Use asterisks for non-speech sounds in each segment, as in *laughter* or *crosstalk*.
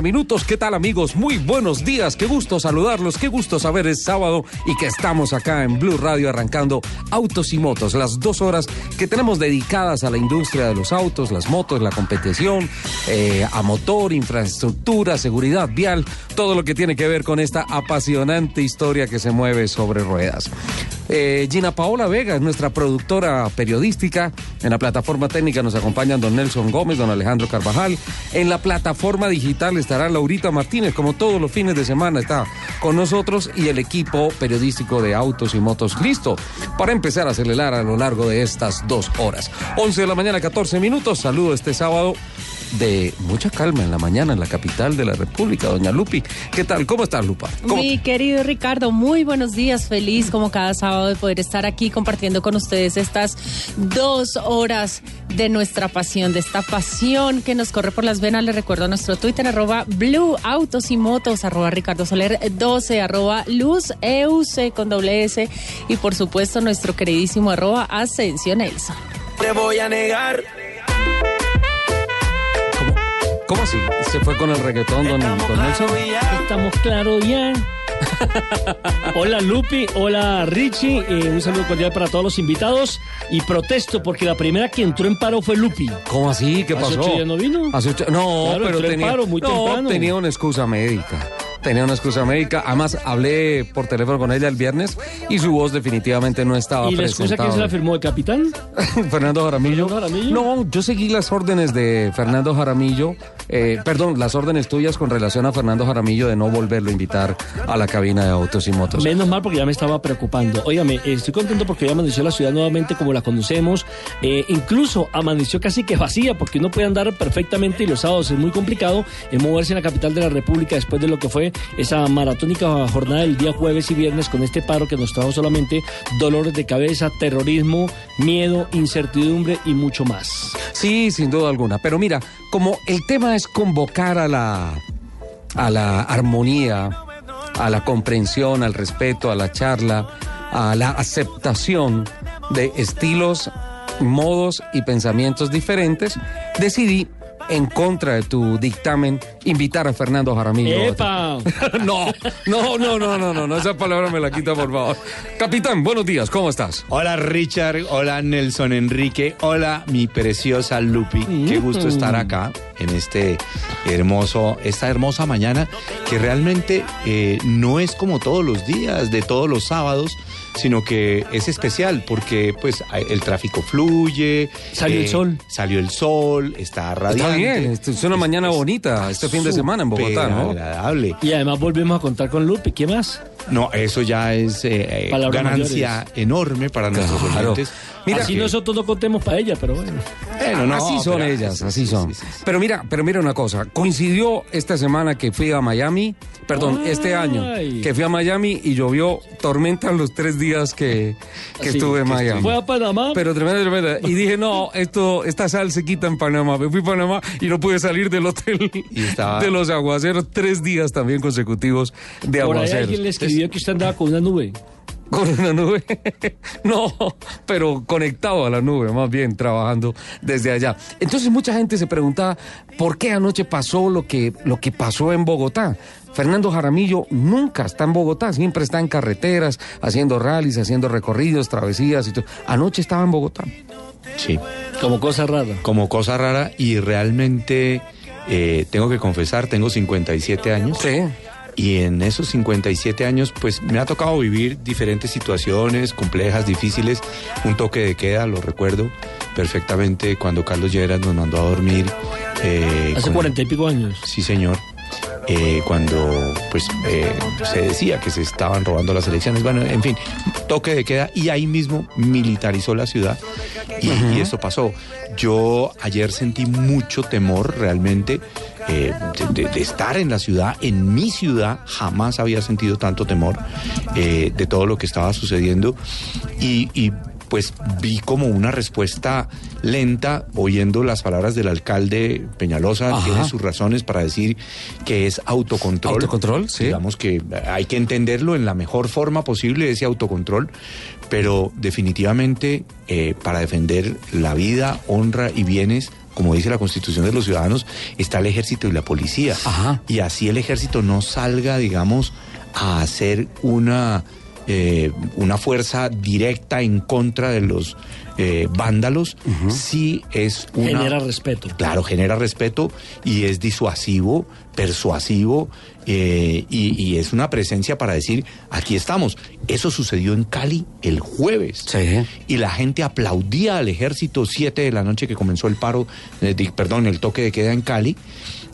minutos, ¿qué tal amigos? Muy buenos días, qué gusto saludarlos, qué gusto saber es sábado y que estamos acá en Blue Radio arrancando Autos y Motos, las dos horas que tenemos dedicadas a la industria de los autos, las motos, la competición, eh, a motor, infraestructura, seguridad vial, todo lo que tiene que ver con esta apasionante historia que se mueve sobre ruedas. Eh, Gina Paola Vega es nuestra productora periodística. En la plataforma técnica nos acompañan don Nelson Gómez, don Alejandro Carvajal. En la plataforma digital estará Laurita Martínez, como todos los fines de semana está con nosotros y el equipo periodístico de autos y motos listo para empezar a acelerar a lo largo de estas dos horas. 11 de la mañana, 14 minutos. Saludo este sábado de mucha calma en la mañana en la capital de la República, doña Lupi. ¿Qué tal? ¿Cómo estás, Lupa? Mi querido Ricardo, muy buenos días. Feliz como cada sábado de poder estar aquí compartiendo con ustedes estas dos horas de nuestra pasión, de esta pasión que nos corre por las venas. Les recuerdo a nuestro Twitter, arroba Blue Autos y Motos, arroba Ricardo Soler 12, arroba Luz EUC con doble S y por supuesto nuestro queridísimo arroba Ascensión Nelson. Te voy a negar ¿Cómo así? ¿Se fue con el reggaetón, don, don Nelson? Estamos claros ya. *laughs* hola Lupi, hola Richie, eh, un saludo cordial para todos los invitados y protesto porque la primera que entró en paro fue Lupi. ¿Cómo así? ¿Qué Hace pasó? ocho días no vino. Hace ocho- No, Claro, pero tenía, paro muy no, temprano. tenía una excusa médica. Tenía una excusa médica. Además, hablé por teléfono con ella el viernes y su voz definitivamente no estaba ¿Y la excusa que se la firmó el capitán? *laughs* Fernando Jaramillo. ¿Fernando Jaramillo? No, yo seguí las órdenes de Fernando Jaramillo, eh, perdón, las órdenes tuyas con relación a Fernando Jaramillo de no volverlo a invitar a la cabina de autos y motos. Menos mal porque ya me estaba preocupando. Óigame, estoy contento porque ya amaneció la ciudad nuevamente como la conocemos. Eh, incluso amaneció casi que vacía porque uno puede andar perfectamente y los sábados es muy complicado en moverse en la capital de la República después de lo que fue esa maratónica jornada del día jueves y viernes con este paro que nos trajo solamente dolores de cabeza, terrorismo, miedo, incertidumbre y mucho más. Sí, sin duda alguna. Pero mira, como el tema es convocar a la, a la armonía, a la comprensión, al respeto, a la charla, a la aceptación de estilos, modos y pensamientos diferentes, decidí, en contra de tu dictamen, invitar a Fernando Jaramillo. ¡Epa! *laughs* No, no, no, no, no, no, no, esa palabra me la quita, por favor. Capitán, buenos días, ¿cómo estás? Hola Richard, hola Nelson Enrique, hola mi preciosa Lupi. Qué gusto estar acá en este hermoso, esta hermosa mañana que realmente eh, no es como todos los días, de todos los sábados, sino que es especial porque pues el tráfico fluye. eh, Salió el sol. Salió el sol, está radiante. Está bien, es una mañana bonita este fin de semana en Bogotá, ¿no? agradable. Y además volvemos a contar con Lupi. ¿Qué más? No, eso ya es eh, eh, ganancia enorme para nuestros oyentes. Mira Así que- nosotros no contemos para ella, pero bueno. Bueno, no, así son pero- ellas, sí, así sí, son. sí, sí, sí. Pero mira, pero mira una cosa, coincidió esta semana que fui a Miami, perdón, este año Ay. que fui a Miami y llovió tormenta los tres días que, que estuve en Miami. Fue a Panamá. Pero tremenda, tremenda. Y dije, no, esto, esta sal se quita en Panamá. Me fui a Panamá y no pude salir del hotel Y estaba- de los aguaceros. Tres días también consecutivos de Por ahí aguaceros. alguien le escribió que usted andaba con una nube. Con una nube. *laughs* no, pero conectado a la nube, más bien, trabajando desde allá. Entonces mucha gente se preguntaba por qué anoche pasó lo que, lo que pasó en Bogotá. Fernando Jaramillo nunca está en Bogotá, siempre está en carreteras, haciendo rallies, haciendo recorridos, travesías y todo. Anoche estaba en Bogotá. Sí. Como cosa rara. como cosa rara y realmente eh, tengo que confesar, tengo 57 años Sí. Y en esos 57 años pues me ha tocado vivir diferentes situaciones complejas, difíciles, un toque de queda, lo recuerdo perfectamente cuando Carlos Lleras nos mandó a dormir. eh, Hace cuarenta y pico años. Sí, señor. Eh, cuando pues eh, se decía que se estaban robando las elecciones, bueno, en fin, toque de queda y ahí mismo militarizó la ciudad y, y eso pasó. Yo ayer sentí mucho temor realmente eh, de, de- de estar en la ciudad, en mi ciudad, jamás había sentido tanto temor de todo lo que estaba sucediendo. Y, y pues vi como una respuesta lenta oyendo las palabras del alcalde Peñalosa, Ajá. tiene sus razones para decir que es autocontrol. Autocontrol, sí. Digamos que hay que entenderlo en la mejor forma posible ese autocontrol, pero definitivamente eh, para defender la vida, honra y bienes como dice la Constitución de los Ciudadanos, está el ejército y la policía. Ajá. Y así el ejército no salga, digamos, a hacer una, eh, una fuerza directa en contra de los eh, vándalos, sí es una... Genera respeto. Claro, genera respeto y es disuasivo, persuasivo eh, y, y es una presencia para decir, aquí estamos. Eso sucedió en Cali el jueves. Sí. Y la gente aplaudía al ejército, siete de la noche que comenzó el paro, eh, perdón, el toque de queda en Cali.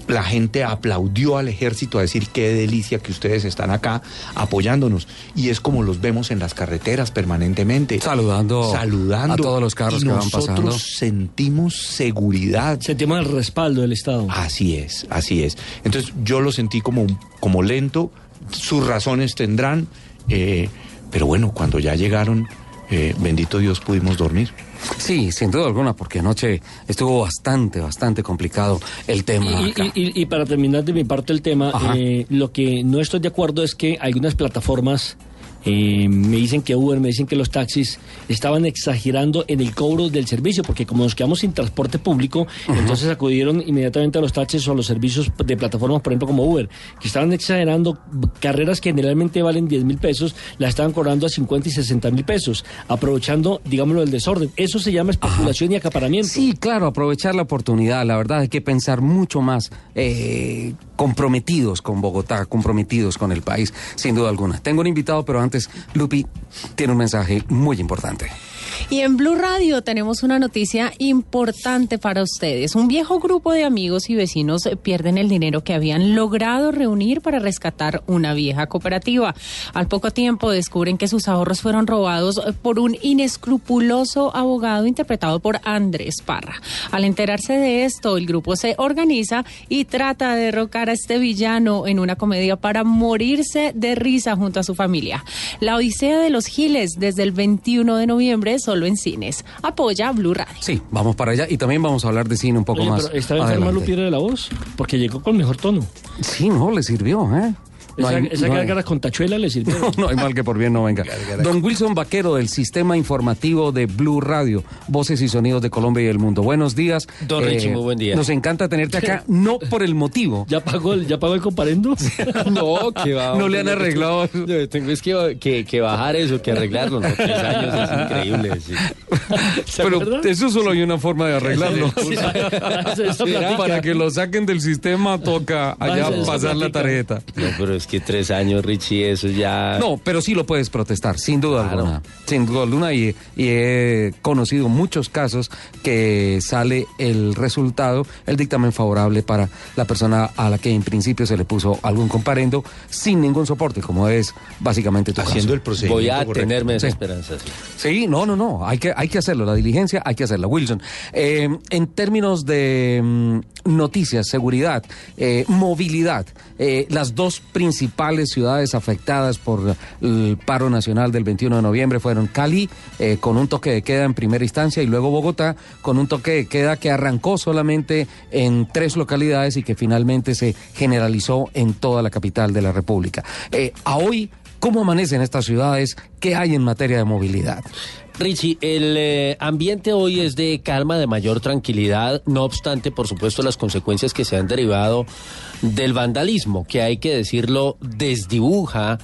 La gente aplaudió al ejército a decir qué delicia que ustedes están acá apoyándonos. Y es como los vemos en las carreteras permanentemente. Saludando saludando a todos los carros Y que van nosotros pasando. sentimos seguridad. Sentimos el respaldo del Estado. Así es, así es. Entonces yo lo sentí como, como lento, sus razones tendrán, eh, pero bueno, cuando ya llegaron, eh, bendito Dios, pudimos dormir. Sí, sin duda alguna, porque anoche estuvo bastante, bastante complicado el tema. Y, acá. y- y- y para terminar de mi parte el tema, eh, lo que no estoy de acuerdo es que algunas plataformas eh, me dicen que Uber, me dicen que los taxis estaban exagerando en el cobro del servicio, porque como nos quedamos sin transporte público, entonces acudieron inmediatamente a los taxis o a los servicios de plataformas, por ejemplo, como Uber, que estaban exagerando carreras que generalmente valen 10 mil pesos, las estaban cobrando a 50 y 60 mil pesos, aprovechando, digámoslo, el desorden. Eso se llama especulación y acaparamiento. Sí, claro, aprovechar la oportunidad. La verdad hay que pensar mucho más eh, comprometidos con Bogotá, comprometidos con el país, sin duda alguna. Tengo un invitado, pero antes, Lupi tiene un mensaje muy importante. Y en Blue Radio tenemos una noticia importante para ustedes. Un viejo grupo de amigos y vecinos pierden el dinero que habían logrado reunir para rescatar una vieja cooperativa. Al poco tiempo descubren que sus ahorros fueron robados por un inescrupuloso abogado interpretado por Andrés Parra. Al enterarse de esto, el grupo se organiza y trata de derrocar a este villano en una comedia para morirse de risa junto a su familia. La Odisea de los Giles desde el 21 de noviembre solo en cines. Apoya Blue Radio. Sí, vamos para allá y también vamos a hablar de cine un poco Oye, más. pero ¿Está enferma adelante. Lupira de la voz? Porque llegó con mejor tono. Sí, no, le sirvió, ¿eh? No esa hay- esa no hay- con tachuela le sirvió. No, *laughs* no hay mal que por bien no venga. Don Wilson Vaquero del Sistema Informativo de Blue Radio, Voces y Sonidos de Colombia y el Mundo. Buenos días. Eh, Don Richie, muy buen día. Nos encanta tenerte acá, *laughs* no por el motivo. *laughs* ¿Ya pagó el, ya pagó el comparendo? No, que va. No le han arreglado tengo es que, que, que bajar eso, que arreglarlo. ¿no? Tres años es increíble. sí. ¿Se Pero eso solo hay una forma de arreglarlo. Para que lo saquen del sistema toca allá pasar la tarjeta. No, pero es que tres años, Richie, eso ya. No, pero sí lo puedes protestar, sin duda Claro. alguna. Sin duda alguna, y, y he conocido muchos casos que sale el resultado, el dictamen favorable para la persona a la que en principio se le puso algún comparendo sin ningún soporte, como es básicamente tu Haciendo el procedimiento Voy a correcto. tenerme esa Sí. esperanza. sí. Sí, no, no, no, hay que, hay que hacerlo, la diligencia hay que hacerla. Wilson, eh, en términos de mm, noticias, seguridad, eh, movilidad, eh, las dos principales ciudades afectadas por el paro nacional del 21 de noviembre fueron Cali, eh, con un toque de queda en primera instancia, y luego Bogotá, con un toque de queda que arrancó solamente en tres localidades y que finalmente se generalizó en toda la capital de la República. A hoy, ¿cómo amanecen estas ciudades? ¿Qué hay en materia de movilidad? Richie, el eh, ambiente hoy es de calma, de mayor tranquilidad, no obstante, por supuesto, las consecuencias que se han derivado del vandalismo, que hay que decirlo, desdibuja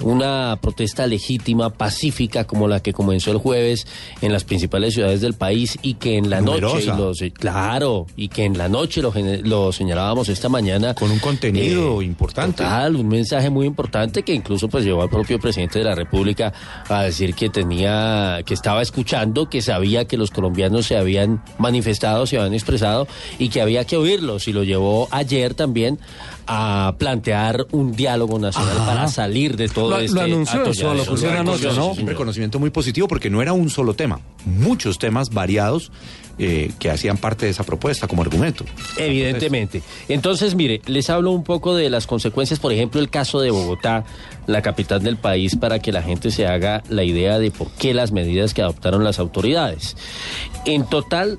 una protesta legítima, pacífica, como la que comenzó el jueves en las principales ciudades del país y que en la noche, Numerosa. claro, y que en la noche lo, señalábamos esta mañana. Con un contenido importante. Total, un mensaje muy importante que incluso pues llevó al propio presidente de la República a decir que tenía, que estaba escuchando, que sabía que los colombianos se habían manifestado, se habían expresado y que había que oírlos y lo llevó ayer también a plantear un diálogo nacional Ajá. para salir de todo Lo- lo este anunció su atolladero. alocución Lo anoche, anunció, ¿no? Un reconocimiento muy positivo porque no era un solo tema, muchos temas variados eh, que hacían parte de esa propuesta como argumento. Evidentemente. Entonces, mire, les hablo un poco de las consecuencias, por ejemplo, el caso de Bogotá, la capital del país, para que la gente se haga la idea de por qué las medidas que adoptaron las autoridades. En total,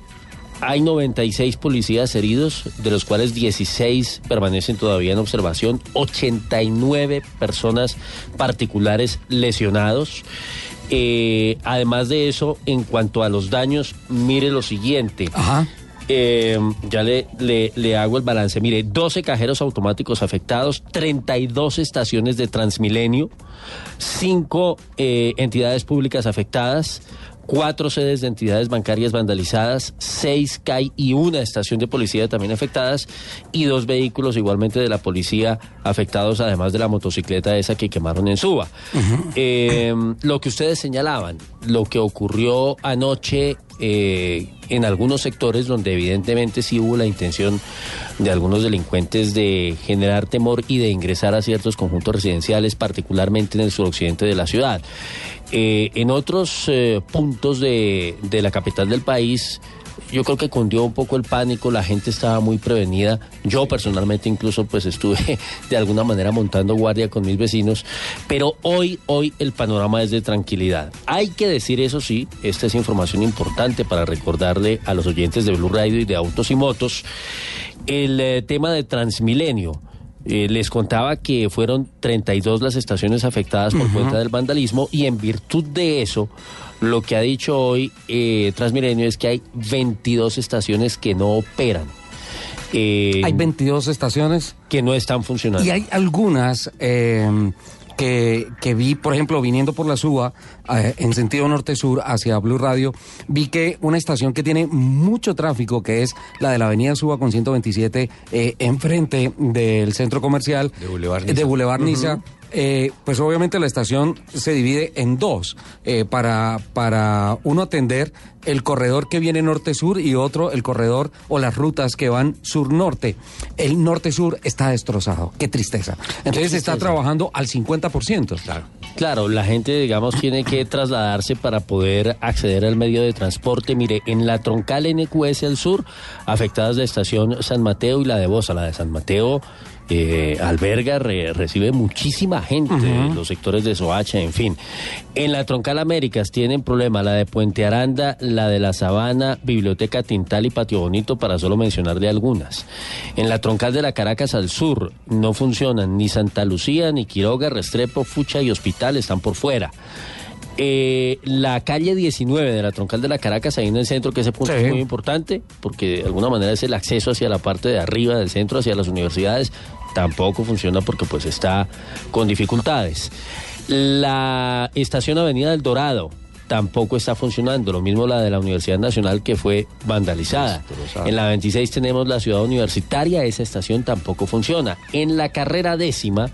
hay 96 policías heridos, de los cuales 16 permanecen todavía en observación, 89 personas particulares lesionados. Eh, además de eso, en cuanto a los daños, mire lo siguiente. Ajá. Eh, ya le, le, le hago el balance. Mire, 12 cajeros automáticos afectados, 32 estaciones de Transmilenio, 5 eh, entidades públicas afectadas, cuatro sedes de entidades bancarias vandalizadas, seis CAI y una estación de policía también afectadas y dos vehículos igualmente de la policía afectados, además de la motocicleta esa que quemaron en Suba. Eh, lo que ustedes señalaban, lo que ocurrió anoche eh, en algunos sectores donde evidentemente sí hubo la intención de algunos delincuentes de generar temor y de ingresar a ciertos conjuntos residenciales, particularmente en el suroccidente de la ciudad. Eh, en otros puntos de, de la capital del país, yo creo que cundió un poco el pánico, la gente estaba muy prevenida. Yo personalmente incluso pues estuve *laughs* de alguna manera montando guardia con mis vecinos, pero hoy hoy el panorama es de tranquilidad. Hay que decir eso sí, esta es información importante para recordarle a los oyentes de Blue Radio y de Autos y Motos el eh, tema de Transmilenio. Eh, les contaba que fueron 32 las estaciones afectadas por cuenta del vandalismo y en virtud de eso, lo que ha dicho hoy eh, Transmilenio es que hay 22 estaciones que no operan. Eh, Hay 22 estaciones que no están funcionando. y hay algunas eh, que, que vi, por ejemplo, viniendo por la Suba, eh, en sentido norte-sur hacia Blue Radio, vi que una estación que tiene mucho tráfico, que es la de la avenida Suba con 127, eh, enfrente del centro comercial De Boulevard Niza. de Boulevard Niza, eh, pues obviamente la estación se divide en dos eh, para, para uno atender el corredor que viene norte-sur y otro el corredor o las rutas que van sur-norte. El norte-sur está destrozado. Qué tristeza. Entonces se está trabajando al 50%. Claro. Claro, la gente, digamos, tiene que trasladarse para poder acceder al medio de transporte. Mire, en la troncal NQS al sur, afectadas la estación San Mateo y la de Bosa, la de San Mateo. Eh, alberga, re- recibe muchísima gente, los sectores de Soacha, en fin. En la Troncal Américas tienen problema la de Puente Aranda, la de la Sabana, Biblioteca Tintal y Patio Bonito, para solo mencionarle algunas. En la Troncal de la Caracas al sur no funcionan ni Santa Lucía, ni Quiroga, Restrepo, Fucha y Hospital están por fuera. Eh, la calle 19 de la troncal de la Caracas, ahí en el centro, que ese punto Sí. es muy importante, porque de alguna manera es el acceso hacia la parte de arriba del centro, hacia las universidades, tampoco funciona porque pues está con dificultades. La estación Avenida del Dorado tampoco está funcionando, lo mismo la de la Universidad Nacional que fue vandalizada. En la 26 tenemos la ciudad universitaria, esa estación tampoco funciona. En la carrera décima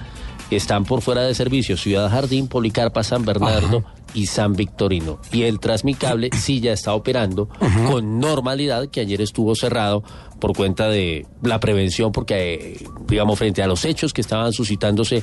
están por fuera de servicio Ciudad Jardín, Policarpa, San Bernardo y San Victorino. Y el Transmicable sí ya está operando con normalidad, que ayer estuvo cerrado por cuenta de la prevención, porque, eh, digamos, frente a los hechos que estaban suscitándose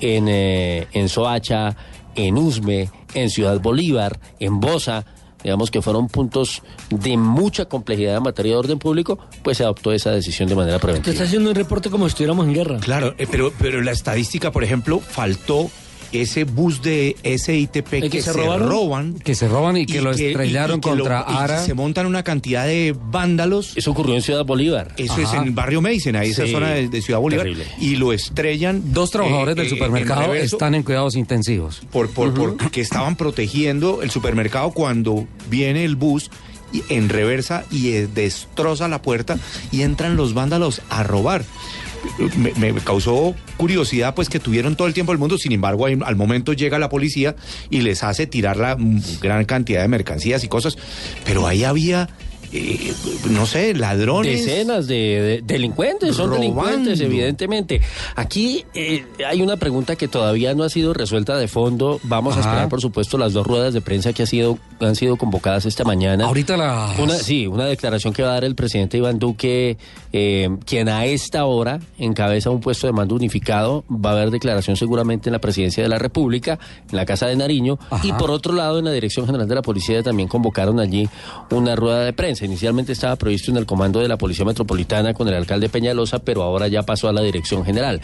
en, eh, en Soacha, en Usme, en Ciudad Bolívar, en Bosa, digamos que fueron puntos de mucha complejidad en materia de orden público, pues se adoptó esa decisión de manera Te preventiva. está haciendo un reporte como si estuviéramos en guerra. Claro, eh, pero, pero la estadística, por ejemplo, faltó ese bus de SITP ¿El que, que se se, robaron? roban. Que se roban y que lo estrellaron y que lo- contra y Ara. se montan una cantidad de vándalos. Eso ocurrió en Ciudad Bolívar. Eso es en el barrio Mason, ahí esa zona de, de Ciudad Bolívar. terrible. Y lo estrellan. Dos trabajadores eh, del eh, en supermercado reverso están en cuidados intensivos. por, por, porque estaban protegiendo el supermercado cuando viene el bus y- en reversa y destroza la puerta y entran los vándalos a robar. Me, causó curiosidad pues que tuvieron todo el tiempo del mundo, sin embargo al momento llega la policía y les hace tirar la gran cantidad de mercancías y cosas, pero ahí había, eh, no sé, ladrones. Decenas de, de- delincuentes, son Robando. delincuentes, evidentemente. Aquí eh, hay una pregunta que todavía no ha sido resuelta de fondo. Vamos a esperar, por supuesto, las dos ruedas de prensa que ha sido, han sido convocadas esta mañana. Ahorita la... Una, sí, una declaración que va a dar el presidente Iván Duque, eh, quien a esta hora encabeza un puesto de mando unificado. Va a haber declaración seguramente en la presidencia de la República, en la Casa de Nariño. Ajá. Y por otro lado, en la Dirección General de la Policía también convocaron allí una rueda de prensa. Inicialmente estaba previsto en el comando de la Policía Metropolitana con el alcalde Peñalosa, pero ahora ya pasó a la Dirección General.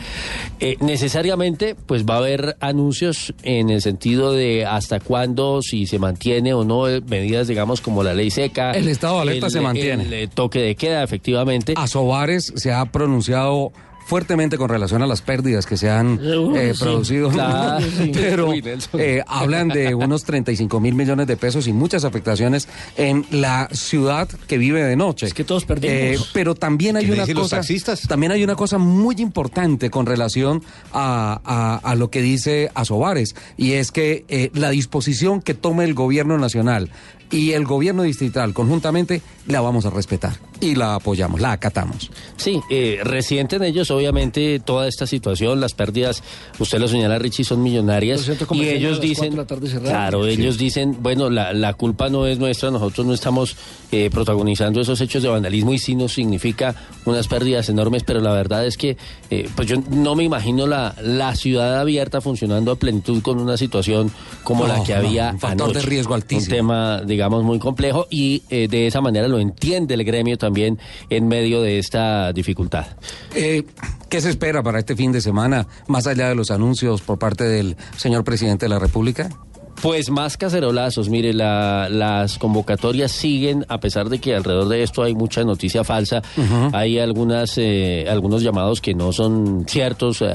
Eh, necesariamente, pues va a haber anuncios en el sentido de hasta cuándo, si se mantiene o no, eh, medidas, digamos, como la ley seca. El estado de alerta el- se mantiene. El, eh, toque de queda, efectivamente. A Sobares se ha pronunciado fuertemente con relación a las pérdidas que se han eh, sí. producido, Claro, sí. *laughs* pero eh, hablan de *laughs* unos 35 mil millones de pesos y muchas afectaciones en la ciudad que vive de noche. Es que todos perdimos. pero también hay ¿Qué una cosa, taxistas? también hay una cosa muy importante con relación a, a- a lo que dice Asobares y es que eh, la disposición que tome el gobierno nacional y el gobierno distrital conjuntamente la vamos a respetar y la apoyamos, la acatamos. Sí, eh, resienten ellos obviamente toda esta situación, las pérdidas, usted lo señala Richie, son millonarias y ellos dicen, de cerrados. claro, Sí. ellos dicen, bueno, la, la culpa no es nuestra, nosotros no estamos eh, protagonizando esos hechos de vandalismo y sí nos significa unas pérdidas enormes, pero la verdad es que eh, pues yo no me imagino la, la ciudad abierta funcionando a plenitud con una situación como No, la que no, había un factor de riesgo altísimo. Un tema, digamos, muy complejo y eh, de esa manera lo entiende el gremio también en medio de esta dificultad. Eh, ¿Qué se espera para este fin de semana, más allá de los anuncios por parte del señor presidente de la República? Pues más cacerolazos, mire, la- las convocatorias siguen, a pesar de que alrededor de esto hay mucha noticia falsa, hay algunas, eh, algunos llamados que no son ciertos, eh,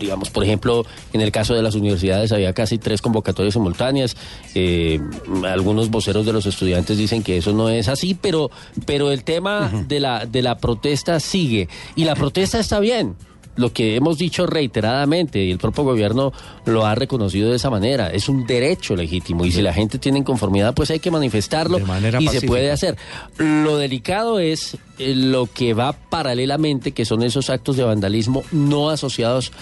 digamos, por ejemplo, en el caso de las universidades había casi tres convocatorias simultáneas, eh, algunos voceros de los estudiantes dicen que eso no es así, pero, pero el tema de, la, de la protesta sigue, y la protesta está bien. Lo que hemos dicho reiteradamente y el propio gobierno lo ha reconocido de esa manera. Es un derecho legítimo y si la gente tiene inconformidad, pues hay que manifestarlo De manera y se puede hacer. Lo delicado es eh, lo que va paralelamente, que son esos actos de vandalismo no asociados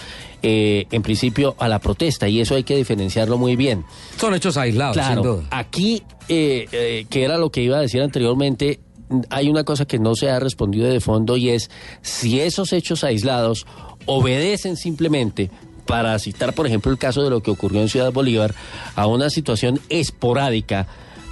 eh, en principio a la protesta y eso hay que diferenciarlo muy bien. Son hechos aislados, sin Claro, duda. aquí, eh, eh, que era lo que iba a decir anteriormente, hay una cosa que no se ha respondido de fondo y es si esos hechos aislados obedecen simplemente, para citar por ejemplo el caso de lo que ocurrió en Ciudad Bolívar, a una situación esporádica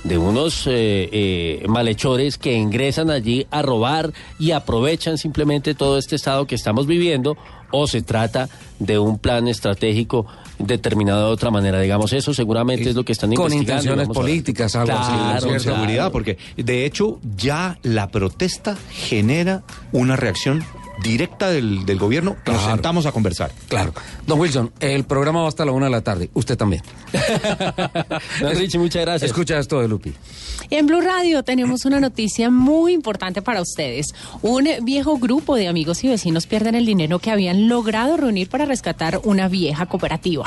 de unos eh, eh, malhechores que ingresan allí a robar y aprovechan simplemente todo este estado que estamos viviendo o se trata de un plan estratégico determinado de otra manera. Digamos, eso seguramente es lo que están Con investigando. intenciones políticas, algo así, ¿cierto? claro. seguridad, porque de hecho ya la protesta genera una reacción directa del, del gobierno. Nos Claro. sentamos a conversar. Claro. Don Wilson, el programa va hasta la una de la tarde. Usted también. *laughs* Don Richie, muchas gracias. Escucha esto de Lupi. En Blue Radio tenemos una noticia muy importante para ustedes. Un viejo grupo de amigos y vecinos pierden el dinero que habían logrado reunir para rescatar una vieja cooperativa.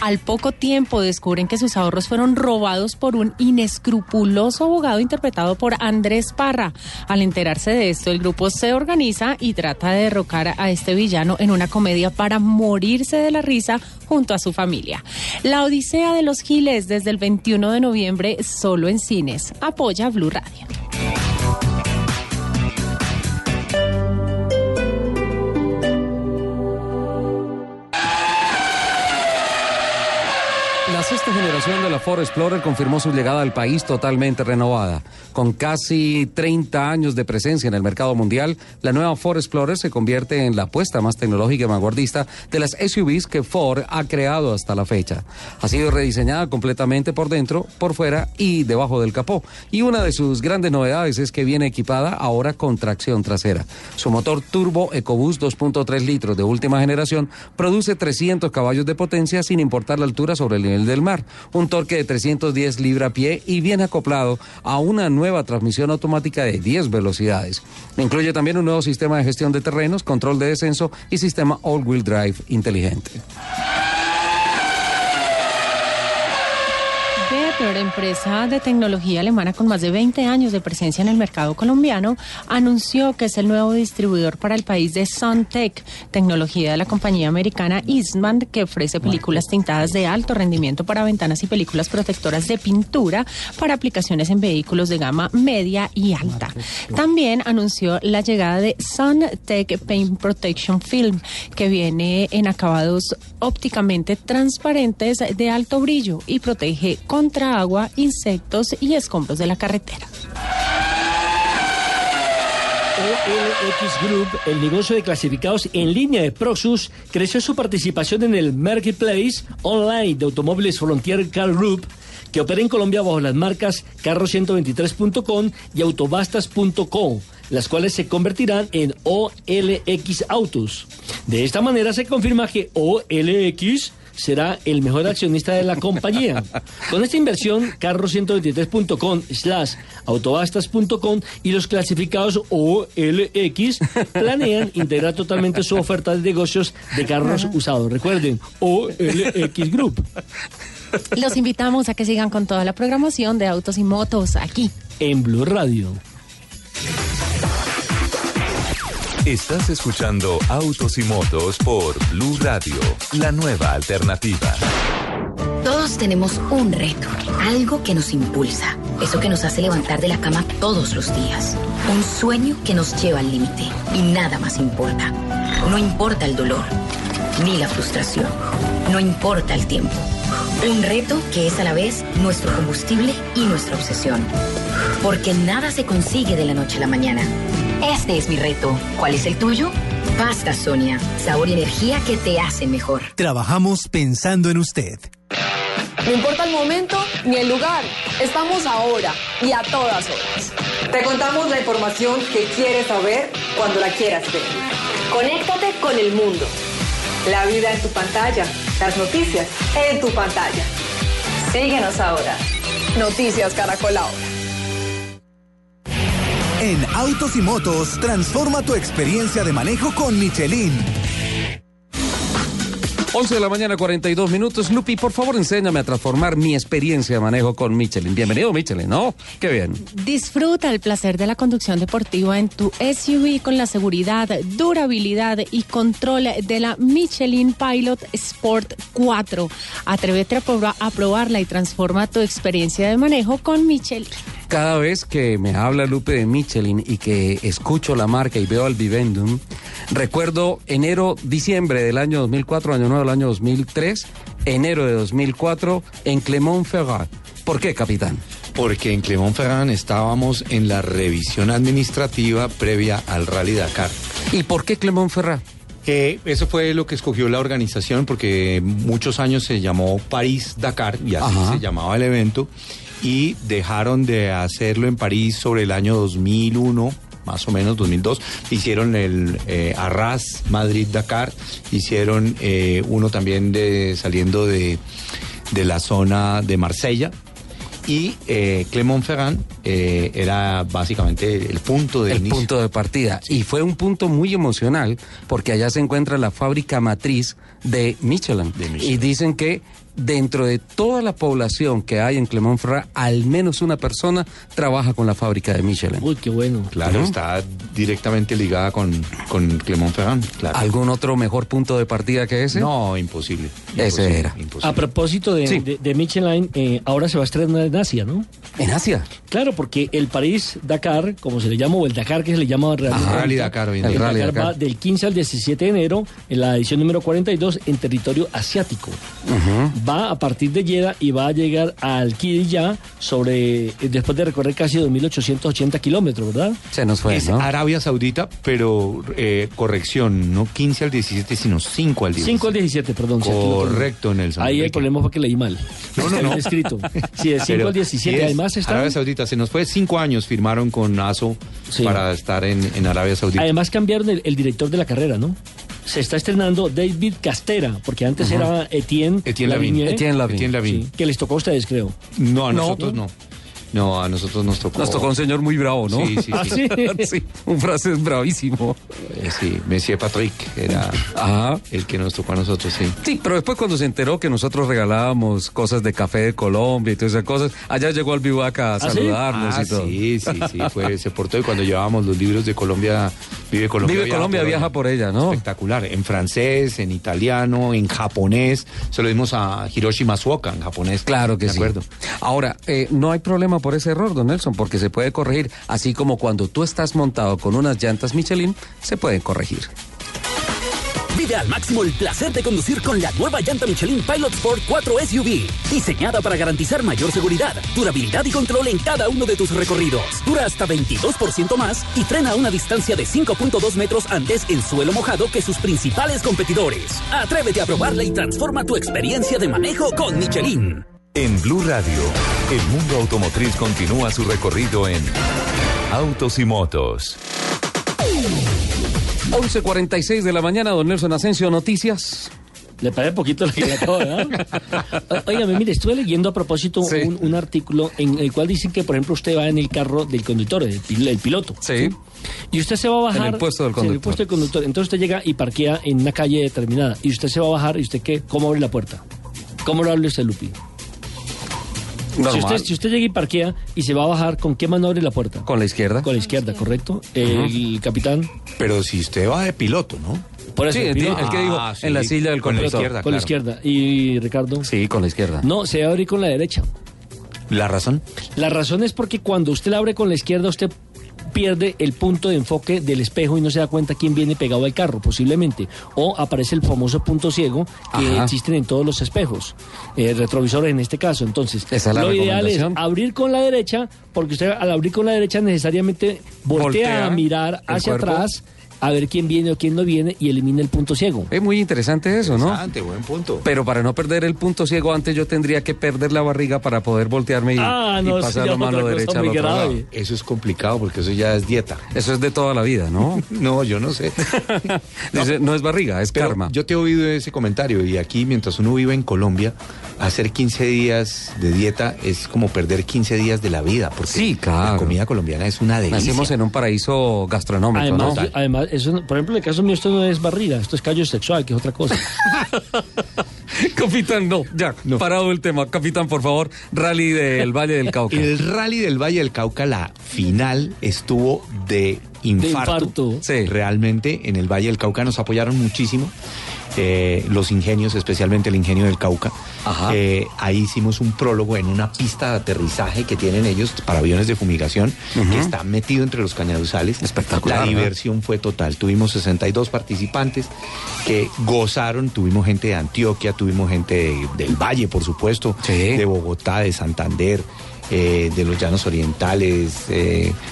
Al poco tiempo descubren que sus ahorros fueron robados por un inescrupuloso abogado interpretado por Andrés Parra. Al enterarse de esto, el grupo se organiza y trata de derrocar a este villano en una comedia para morirse de la risa junto a su familia. La Odisea de los Giles desde el 21 de noviembre solo en cines. Apoya Blue Radio. De la Ford Explorer confirmó su llegada al país totalmente renovada. Con casi 30 años de presencia en el mercado mundial, la nueva Ford Explorer se convierte en la apuesta más tecnológica y vanguardista de las SUVs que Ford ha creado hasta la fecha. Ha sido rediseñada completamente por dentro, por fuera y debajo del capó. Y una de sus grandes novedades es que viene equipada ahora con tracción trasera. Su motor turbo EcoBoost 2.3 litros de última generación produce 300 caballos de potencia sin importar la altura sobre el nivel del mar, un torque de 310 libra-pie y viene acoplado a una nueva transmisión automática de 10 velocidades. Incluye también un nuevo sistema de gestión de terrenos, control de descenso y sistema all-wheel drive inteligente. Better, empresa de tecnología alemana con más de 20 años de presencia en el mercado colombiano, anunció que es el nuevo distribuidor para el país de Suntech, tecnología de la compañía americana Eastman, que ofrece películas tintadas de alto rendimiento para ventanas y películas protectoras de pintura para aplicaciones en vehículos de gama media y alta. También anunció la llegada de Suntech Paint Protection Film, que viene en acabados ópticamente transparentes de alto brillo y protege contra agua, insectos y escombros de la carretera. OLX Group, el negocio de clasificados en línea de Proxus, creció su participación en el Marketplace online de automóviles Frontier Car Group, que opera en Colombia bajo las marcas carro123.com y autobastas.com. las cuales se convertirán en OLX Autos. De esta manera se confirma que OLX será el mejor accionista de la compañía. Con esta inversión, carro123.com slash autobastas.com y los clasificados OLX planean integrar totalmente su oferta de negocios de carros usados. Recuerden, OLX Group. Los invitamos a que sigan con toda la programación de Autos y Motos aquí. En Blue Radio. Estás escuchando Autos y Motos por Blue Radio, la nueva alternativa. Todos tenemos un reto, algo que nos impulsa, eso que nos hace levantar de la cama todos los días, un sueño que nos lleva al límite y nada más importa. No importa el dolor, ni la frustración, no importa el tiempo. Un reto que es a la vez nuestro combustible y nuestra obsesión. Porque nada se consigue de la noche a la mañana. Este es mi reto. ¿Cuál es el tuyo? Pasta Sonia, sabor y energía que te hacen mejor. Trabajamos pensando en usted. No importa el momento ni el lugar, estamos ahora y a todas horas. Te contamos la información que quieres saber cuando la quieras ver. Conéctate con el mundo. La vida en tu pantalla, las noticias en tu pantalla. Síguenos ahora. Noticias Caracol ahora. En Autos y Motos, transforma tu experiencia de manejo con Michelin. 11 de la mañana, 42 minutos. Lupi, por favor, enséñame a transformar mi experiencia de manejo con Michelin. Bienvenido, Michelin, ¿no? Qué bien. Disfruta el placer de la conducción deportiva en tu SUV con la seguridad, durabilidad y control de la Michelin Pilot Sport 4. Atrévete a, probar, a probarla y transforma tu experiencia de manejo con Michelin. Cada vez que me habla Lupe de Michelin y que escucho la marca y veo al Vivendum, recuerdo enero, diciembre del año 2004, año nuevo del año 2003, enero de 2004 en Clermont-Ferrand. ¿Por qué, capitán? Porque en Clermont-Ferrand estábamos en la revisión administrativa previa al Rally Dakar. ¿Y por qué Clermont-Ferrand? Eh, eso fue lo que escogió la organización porque muchos años se llamó París-Dakar y así Ajá. se llamaba el evento y dejaron de hacerlo en París sobre el año 2001 más o menos 2002 hicieron el eh, Arras Madrid Dakar hicieron eh, uno también de saliendo de, de la zona de Marsella y eh, Clermont-Ferrand eh, era básicamente el punto de el inicio. punto de partida. Y fue un punto muy emocional porque allá se encuentra la fábrica matriz de Michelin. De Michelin. Y dicen que dentro de toda la población que hay en Clermont-Ferrand, al menos una persona trabaja con la fábrica de Michelin. Uy, qué bueno. Claro, está directamente ligada con, con Clermont-Ferrand, claro. ¿Algún otro mejor punto de partida que ese? No, imposible. Ese Imposible, era. imposible. A propósito de, Sí. de- de Michelin, eh, ahora se va a estrenar en Asia, ¿no? En Asia. Claro, porque el París-Dakar, como se le llama, o el Dakar que se le llama realmente. Ajá, Rally Dakar hoy en El día. Rally Dakar Dakar. va del 15 al 17 de enero en la edición número 42 en territorio asiático. Va a partir de Jeddah y va a llegar al Qiddiya sobre, eh, después de recorrer casi 2.880 kilómetros, ¿verdad? Se nos fue, es ¿no? Arabia Saudita, pero eh, corrección, no 15 al 17, sino 5 al 17. 5 al 17, perdón. Correcto, Nelson. Ahí el problema fue que leí mal. No, no, no. Escrito. *laughs* Sí, de 5 Pero al 17. sí es además está. Arabia Saudita, se nos fue 5 años, firmaron con ASO Sí. para estar en, en Arabia Saudita. Además cambiaron el, el director de la carrera, ¿no? Se está estrenando David Castera, porque antes era Etienne, Etienne Lavigne. Etienne Lavigne. Etienne Lavigne. sí, que les tocó a ustedes, creo. No, a No. nosotros no. No, a nosotros nos tocó. Nos tocó un señor muy bravo, ¿no? Sí, sí, *laughs* ¿Ah, sí. sí? Sí, un francés bravísimo. Eh, sí, Monsieur Patrick era Ajá. el que nos tocó a nosotros, sí. Sí, pero después cuando se enteró que nosotros regalábamos cosas de café de Colombia y todas esas cosas, allá llegó al Vivaca a sí? saludarnos Ah, y todo. sí, sí, sí, fue, *laughs* se portó y cuando llevábamos los libros de Colombia, Vive Colombia. Vive Colombia, viaja por ella, ¿no? Espectacular, en francés, en italiano, en japonés, se lo dimos a Hiroshi Masuoka en japonés. Claro que ¿De sí. acuerdo? Ahora, eh, no hay problema por ese error, don Nelson, porque se puede corregir, así como cuando tú estás montado con unas llantas Michelin, se pueden corregir. Vive al máximo el placer de conducir con la nueva llanta Michelin Pilot Sport 4 SUV, diseñada para garantizar mayor seguridad, durabilidad y control en cada uno de tus recorridos. Dura hasta 22% más y frena a una distancia de 5.2 metros antes en suelo mojado que sus principales competidores. Atrévete a probarla y transforma tu experiencia de manejo con Michelin. En Blue Radio, el mundo automotriz continúa su recorrido en Autos y Motos. 11.46 de la mañana, don Nelson Asensio, noticias. Le paré poquito lo que le acabo de dar. Óigame, mire, estuve leyendo a propósito Sí. un, un artículo en el cual dicen que, por ejemplo, usted va en el carro del conductor, del, pil- del piloto. Sí. Y usted se va a bajar. En el puesto del Sí, en el conductor. puesto del conductor. Entonces usted llega y parquea en una calle determinada. Y usted se va a bajar y usted qué, ¿cómo abre la puerta? ¿Cómo lo abre usted, Lupi? Si usted, si usted llega y parquea y se va a bajar, ¿con qué mano abre la puerta? Con la izquierda. Con la izquierda, ¿correcto? El capitán. Pero si usted va de piloto, ¿no? Por eso, Sí, el, piloto. el que dijo Ah, sí, en la silla del con la izquierda. con la izquierda. ¿Y Ricardo? Sí, con la izquierda. No, se va a abrir con la derecha. ¿La razón? La razón es porque cuando usted la abre con la izquierda, usted pierde el punto de enfoque del espejo y no se da cuenta quién viene pegado al carro, posiblemente. O aparece el famoso punto ciego que Ajá. existen en todos los espejos, eh, retrovisores en este caso. Entonces, es lo ideal es abrir con la derecha, porque usted al abrir con la derecha necesariamente voltea, Voltea a mirar hacia cuerpo. atrás a ver quién viene o quién no viene y elimina el punto ciego. Es muy interesante eso, ¿no? Interesante, buen punto. Pero para no perder el punto ciego antes yo tendría que perder la barriga para poder voltearme y, Ah, y no, pasar sí, la mano derecha al otro lado. Eso es complicado porque eso ya es dieta. Eso es de toda la vida, ¿no? *laughs* No, yo no sé. *laughs* Dice, no es barriga, es Pero karma. Yo te he oído ese comentario y aquí mientras uno vive en Colombia, hacer 15 días de dieta es como perder 15 días de la vida, porque Sí, claro. la comida colombiana es una delicia. Nacimos en un paraíso gastronómico, Además, ¿no? yo- además eso, por ejemplo, en el caso mío esto no es barriga, esto es callo sexual, que es otra cosa. *laughs* Capitán, no, ya, parado el tema. Capitán, por favor, rally del Valle del Cauca. El rally del Valle del Cauca, la final estuvo de infarto. infarto. Sí. Realmente en el Valle del Cauca nos apoyaron muchísimo. Eh, los ingenios, especialmente el ingenio del Cauca. Ajá. Eh, ahí hicimos un prólogo en una pista de aterrizaje que tienen ellos para aviones de fumigación, que está metido entre los cañaduzales. Espectacular, La diversión fue total. Tuvimos 62 participantes que gozaron. Tuvimos gente de Antioquia, tuvimos gente de- del Valle, por supuesto, Sí. de Bogotá, de Santander, eh, de los Llanos Orientales,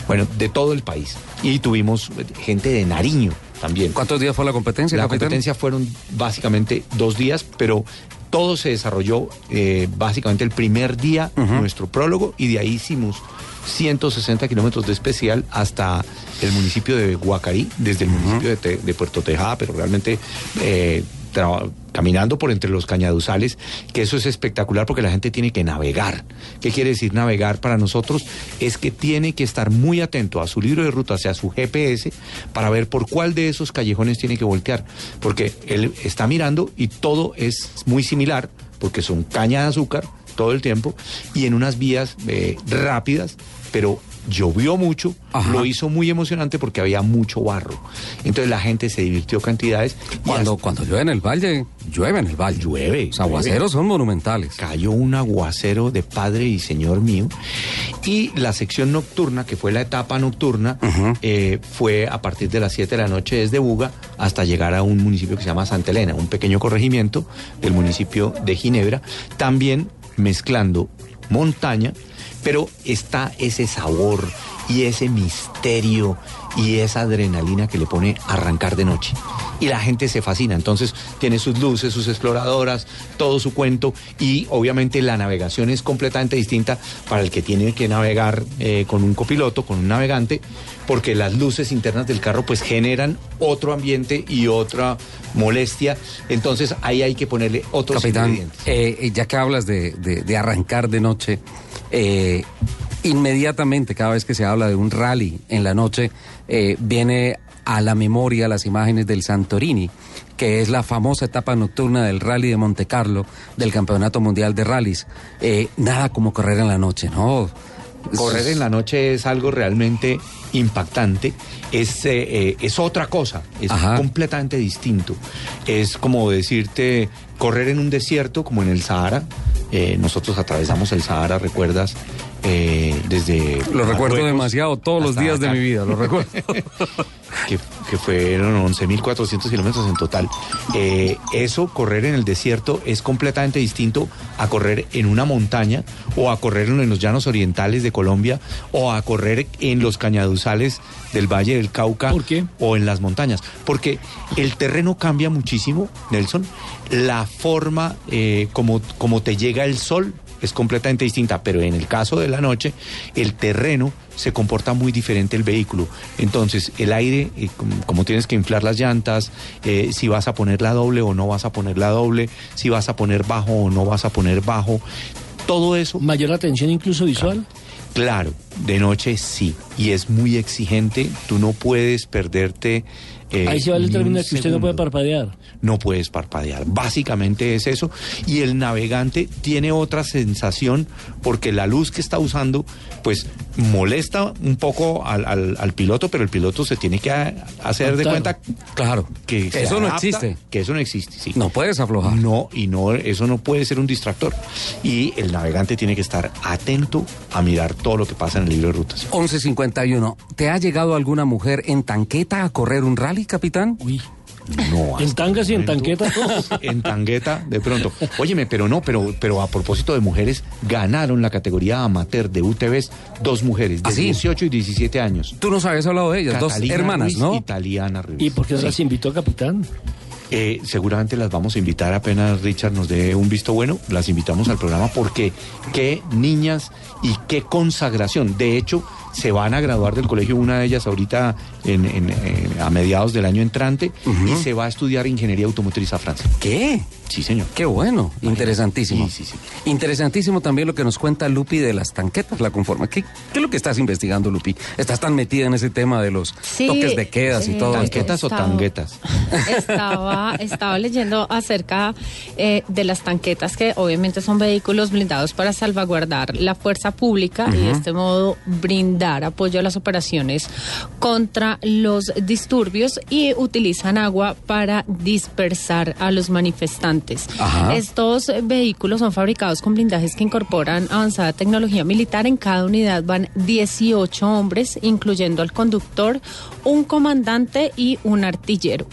bueno, de todo el país. Y tuvimos gente de Nariño también. ¿Cuántos días fue la competencia, La capitán? competencia fueron básicamente dos días, pero todo se desarrolló eh, básicamente el primer día, nuestro prólogo, y de ahí hicimos 160 kilómetros de especial hasta el municipio de Guacarí, desde el municipio de, Puerto Tejada, pero realmente eh, caminando por entre los cañaduzales, que eso es espectacular porque la gente tiene que navegar. ¿Qué quiere decir navegar para nosotros? Es que tiene que estar muy atento a su libro de ruta, hacia su GPS, para ver por cuál de esos callejones tiene que voltear. Porque él está mirando y todo es muy similar, porque son caña de azúcar todo el tiempo, y en unas vías eh, rápidas, pero llovió mucho, Ajá. lo hizo muy emocionante porque había mucho barro. Entonces la gente se divirtió cantidades. Cuando, hasta- cuando llueve en el valle, llueve en el valle. Llueve, Los aguaceros son monumentales. cayó un aguacero de padre y señor mío. Y la sección nocturna, que fue la etapa nocturna, eh, fue a partir de las 7 de la noche desde Buga hasta llegar a un municipio que se llama Santa Elena, un pequeño corregimiento del municipio de Ginebra, también mezclando montaña, pero está ese sabor y ese misterio y esa adrenalina que le pone arrancar de noche. Y la gente se fascina, entonces tiene sus luces, sus exploradoras, todo su cuento y obviamente la navegación es completamente distinta para el que tiene que navegar eh, con un copiloto, con un navegante, porque las luces internas del carro pues generan otro ambiente y otra molestia, entonces ahí hay que ponerle otros Capitán, ingredientes. eh, ya que hablas de, de- de arrancar de noche, eh, inmediatamente cada vez que se habla de un rally en la noche, eh, viene a la memoria las imágenes del Santorini, que es la famosa etapa nocturna del rally de Monte Carlo, del Campeonato Mundial de Rallys. Eh, nada como correr en la noche, ¿no? Correr en la noche es algo realmente impactante, es, eh, es otra cosa, es Ajá. completamente distinto. Es como decirte, correr en un desierto como en el Sahara. Eh, nosotros atravesamos el Sahara, ¿recuerdas? Eh, desde... Lo recuerdo demasiado todos los días de mi vida, lo recuerdo. *laughs* que, que fueron 11.400 kilómetros en total. Eh, eso, correr en el desierto, es completamente distinto a correr en una montaña o a correr en los llanos orientales de Colombia o a correr en los cañaduzales del Valle del Cauca ¿Por qué? o en las montañas. Porque el terreno cambia muchísimo, Nelson. La forma eh, como, como te llega el sol es completamente distinta, pero en el caso de la noche, el terreno se comporta muy diferente el vehículo. Entonces, el aire, eh, como, tienes que inflar las llantas, eh, si vas a poner la doble o no vas a poner la doble, si vas a poner bajo o no vas a poner bajo, todo eso. Mayor atención incluso visual. Claro, de noche sí, y es muy exigente, tú no puedes perderte. eh, Ahí se va el término que usted no puede parpadear. No puedes parpadear. Básicamente es eso. Y el navegante tiene otra sensación porque la luz que está usando, pues molesta un poco al, al- al piloto, pero el piloto se tiene que a- hacer de cuenta Claro, que se eso no existe. Que eso no existe, sí. No puedes aflojar. No, y no, eso no puede ser un distractor. Y el navegante tiene que estar atento a mirar todo lo que pasa en el libro de rutas. 1151. ¿Te ha llegado alguna mujer en tanqueta a correr un rally, capitán? Uy. No, En tangas y en tanqueta. *laughs* en tangueta, de pronto. Óyeme, pero no, pero, pero a propósito de mujeres, ganaron la categoría amateur de UTVs dos mujeres de ¿Ah, sí? 18 y 17 años. Tú nos habías hablado de ellas, dos hermanas, Ruiz ¿no? Y Taliana Ruiz. ¿Y por qué no Sí. las invitó capitán? Eh, seguramente las vamos a invitar apenas Richard nos dé un visto bueno, las invitamos al programa porque qué niñas y qué consagración. De hecho, se van a graduar del colegio una de ellas ahorita en- en- en- a mediados del año entrante y se va a estudiar ingeniería automotriz a Francia. ¿Qué? Sí, señor. Qué bueno, interesantísimo. Sí, sí, sí. Interesantísimo también lo que nos cuenta Lupi de las tanquetas, la conforma. ¿Qué, qué es lo que estás investigando, Lupi? Estás tan metida en ese tema de los Sí, toques de quedas y eh, todo. ¿Tanquetas o Estaba- tanguetas? *laughs* Estaba, estaba leyendo acerca eh, de las tanquetas, que obviamente son vehículos blindados para salvaguardar la fuerza pública y de este modo brindar apoyo a las operaciones contra los disturbios y utilizan agua para dispersar a los manifestantes. Ajá. Estos vehículos son fabricados con blindajes que incorporan avanzada tecnología militar. En cada unidad van 18 hombres, incluyendo al conductor, un comandante y un artillero.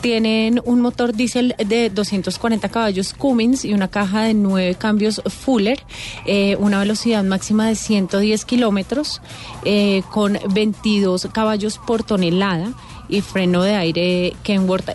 Tienen un motor diésel de 240 caballos Cummins y una caja de 9 cambios Fuller, eh, una velocidad máxima de 110 kilómetros, eh, con 22 caballos por tonelada y freno de aire Kenworth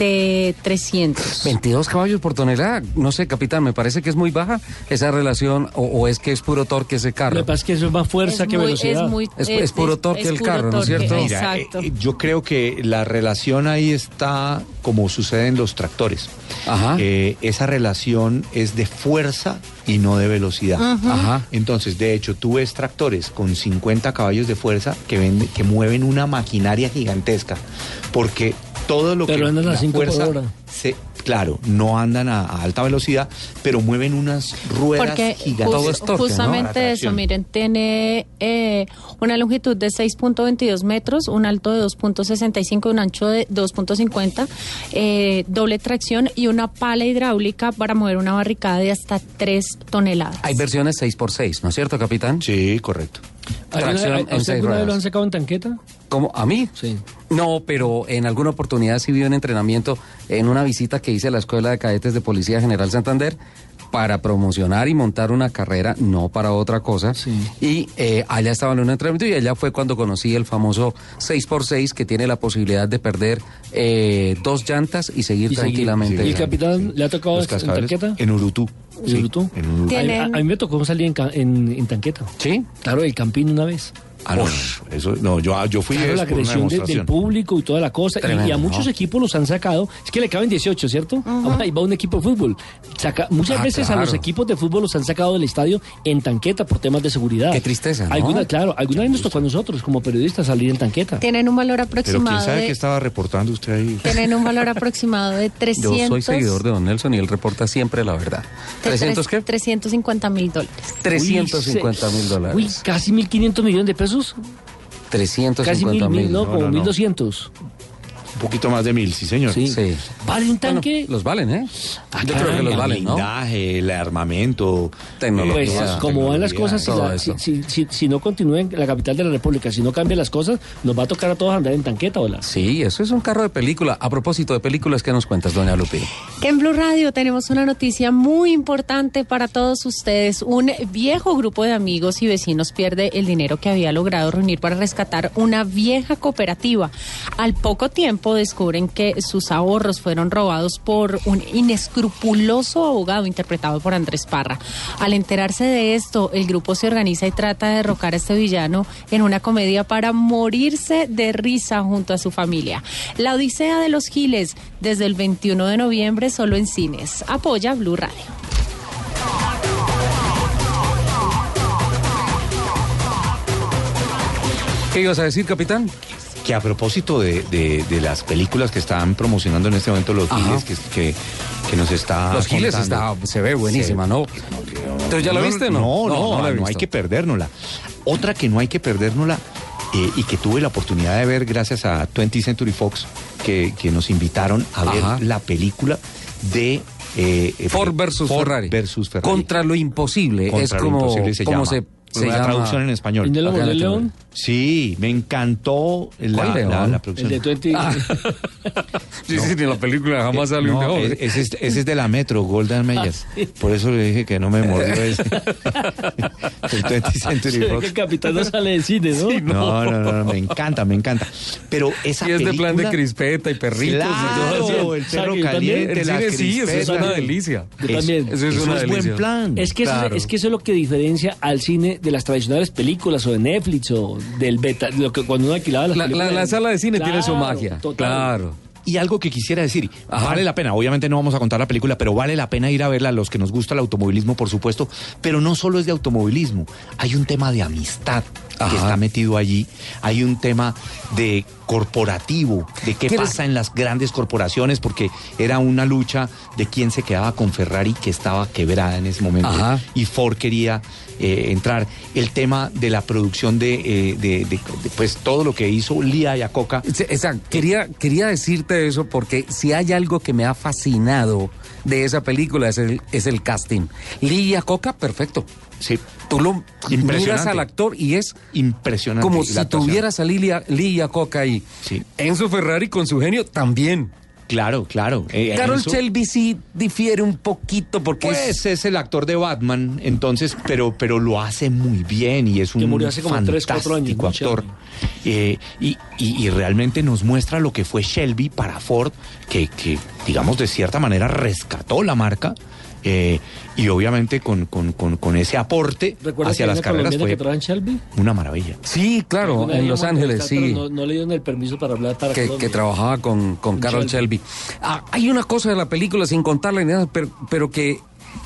T300. 22 caballos por tonelada. No sé, capitán, me parece que es muy baja esa relación o, o es que es puro torque ese Lo carro. que pasa es que eso es más fuerza Es que muy- velocidad. es muy- Es- es puro torque el puro carro, ¿no es cierto? Mira, eh, Exacto. eh, yo creo que la relación ahí está como sucede en los tractores. Ajá. Eh, esa relación es de fuerza y no de velocidad. Ajá. Entonces, de hecho, tú ves tractores con 50 caballos de fuerza que, vende- que mueven una maquinaria gigantesca. Porque todo lo Pero que andan a la cinco por fuerza hora. se- claro, no andan a, a alta velocidad, pero mueven unas ruedas Porque gigantes. jus- Todo es torque, ¿no? justamente eso, miren, tiene eh, una longitud de 6.22 metros, un alto de 2.65 y un ancho de 2.50, eh, doble tracción y una pala hidráulica para mover una barricada de hasta 3 toneladas. Hay versiones 6x6, ¿no es cierto, capitán? Sí, correcto. ¿Alguna- Tracción a- a en usted seis alguna vez lo han sacado en tanqueta? ¿Cómo? ¿A mí? Sí. No, pero en alguna oportunidad sí vi un entrenamiento en una visita que hice a la Escuela de Cadetes de Policía General Santander para promocionar y montar una carrera, no para otra cosa. Sí. Y eh, allá estaba en un entrenamiento y allá fue cuando conocí el famoso 6x6 que tiene la posibilidad de perder eh, dos llantas y seguir Y seguir. tranquilamente. ¿Y el capitán le ha tocado en tanqueta? en Urutú. ¿En Sí, Urutú? en Urutú. A, a- mí me tocó salir en, ca- en, en tanqueta. ¿Sí? Claro, el campín una vez. Ah, no, no, eso, no, yo, yo fui Claro, la agresión de- del público y toda la cosa. Y- a muchos ¿no? equipos los han sacado. Es que le caben 18, ¿cierto? Ahí va un equipo de fútbol. Saca, muchas Ah, veces a los equipos de fútbol los han sacado del estadio en tanqueta por temas de seguridad. Qué tristeza, ¿no? Alguna, claro, alguna vez nos tocó a nosotros como periodistas salir en tanqueta. Tienen un valor Pero quién aproximado sabe de... qué estaba reportando usted ahí. Tienen un valor *laughs* aproximado de 300... Yo soy seguidor de Don Nelson y él reporta siempre la verdad. de ¿300 tres- qué? 350 mil dólares. 350 mil Uy, dólares. casi 1.500 millones de pesos. Casi 350 mil, mil. no, no, como no, no. 1.200. Un poquito más de mil, sí, señor. Sí. Sí. ¿Vale un Bueno, tanque? los valen, ¿eh? Ah, Yo creo que los El valen, ¿no? blindaje, el armamento. Tecnología. Pues como van las cosas, si, la- si, si- si no continúen en la capital de la República, si no cambian las cosas, nos va a tocar a todos andar en tanqueta, ¿o Sí, eso es un carro de película. A propósito de películas, ¿qué nos cuentas, doña Lupi? Que en Blue Radio tenemos una noticia muy importante para todos ustedes. Un viejo grupo de amigos y vecinos pierde el dinero que había logrado reunir para rescatar una vieja cooperativa. Al poco tiempo, descubren que sus ahorros fueron robados por un inescrupuloso abogado interpretado por Andrés Parra. Al enterarse de esto, el grupo se organiza y trata de derrocar a este villano en una comedia para morirse de risa junto a su familia. La Odisea de los Giles, desde el 21 de noviembre, solo en cines. Apoya Blue Radio. ¿Qué ibas a decir, capitán? Que a propósito de, de- de las películas que están promocionando en este momento los Ajá. Giles, que, que, que nos está. Los Giles contando. está, se ve buenísima, ¿no? ¿Tú ya la viste, no? No, no, la no, hay que perdérnosla. Otra que no hay que perdérnosla eh, y que tuve la oportunidad de ver gracias a 20th Century Fox, que, que nos invitaron a ver Ajá. la película de eh, eh, Ford versus Ferrari. versus Ferrari. Contra lo imposible. Contra es lo como, imposible se como llama. se, se la llama. traducción en español. ¿Y no lo Acá mordió el la tengo. león? Sí, me encantó la, ¿Cuál león? la, la El producción. de 20. Ah. *laughs* Sí, sí, en la película jamás sale un No, león. e- ese, es, ese es de la Metro, Golden Mayer. sí. Por eso le dije que no me mordió ese. *laughs* El 20th Century Fox. que el capitán no sale de cine, ¿no? No, no, no, no, me encanta, me encanta. Pero esa Y es de película... plan de crispeta y perritos y todo Claro, eso. el perro ¿Sabe que caliente, El la cine sí, eso es una delicia. Yo también. Eso es una buen delicia. plan. Es que, eso- Claro. es que eso es lo que diferencia al cine de las tradicionales películas o de Netflix o del beta, lo que cuando uno alquilaba las La, la- películas. la sala de cine tiene su magia. total. Claro. Y algo que quisiera decir, Ajá. vale la pena, obviamente no vamos a contar la película, pero vale la pena ir a verla a los que nos gusta el automovilismo, por supuesto, pero no solo es de automovilismo, hay un tema de amistad que está metido allí, hay un tema de corporativo, de qué ¿Quieres- pasa en las grandes corporaciones, porque era una lucha de quién se quedaba con Ferrari, que estaba quebrada en ese momento, Ajá. y Ford quería eh, entrar, el tema de la producción de, eh, de- de- de, pues todo lo que hizo Lía Yacoca, Sí, Exacto. Quería, quería decirte eso porque si hay algo que me ha fascinado de esa película es el, es el casting. Lidia Coca, perfecto. Sí, Tú lo Impresionante. miras al actor y es impresionante. como si tuvieras a Lilia, Lidia Coca ahí. Sí. Enzo Ferrari con su genio también. Claro, claro. Eh, Carol Shelby sí difiere un poquito porque es- Pues es el actor de Batman, entonces, pero, pero lo hace muy bien y es un Que murió hace como tres, cuatro años, fantástico actor. Eh, y, y- y realmente nos muestra lo que fue Shelby para Ford, que, que, digamos, de cierta manera rescató la marca. Eh, y obviamente con, con- con- con ese aporte ¿Recuerdas hacia las carreras fue que una maravilla. Sí, claro, en Los Ángeles, sí. No, no le dieron el permiso para hablar para que, que trabajaba con, con Carol Shelby. Shelby. Ah, hay una cosa de la película, sin contarla ni nada, pero, pero que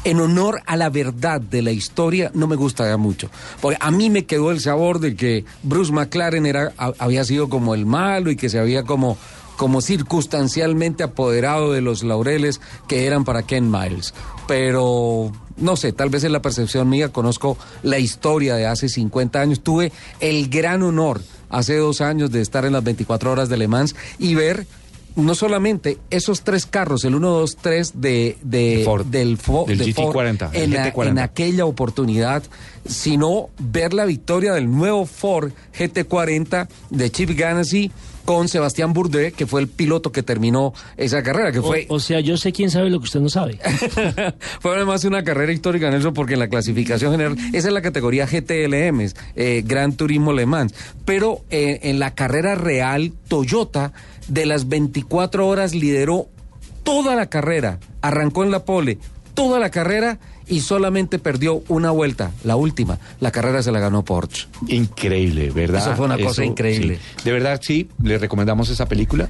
en honor a la verdad de la historia no me gusta ya mucho. Porque a mí me quedó el sabor de que Bruce McLaren era, ha- había sido como el malo y que se había como como circunstancialmente apoderado de los laureles que eran para Ken Miles. Pero no sé, tal vez es la percepción mía, conozco la historia de hace 50 años. Tuve el gran honor hace dos años de estar en las 24 horas de Le Mans y ver no solamente esos tres carros, el 1, 2, 3 de, de- Ford, del, Fo- del de Ford GT40, el en, la- GT40. en aquella oportunidad, sino ver la victoria del nuevo Ford GT40 de Chip Ganassi con Sebastián Bourdais, que fue el piloto que terminó esa carrera, que fue O, o sea, yo sé quién sabe lo que usted no sabe. *laughs* fue además una carrera histórica, Nelson, porque en la clasificación general, esa es la categoría GTLM, eh, Gran Turismo Le Mans. Pero eh, en la carrera real, Toyota, de las 24 horas, lideró toda la carrera, arrancó en la pole, toda la carrera y solamente perdió una vuelta, la última. La carrera se la ganó Porsche. Increíble, ¿verdad? Eso fue una cosa increíble. sí. De verdad, sí, les recomendamos esa película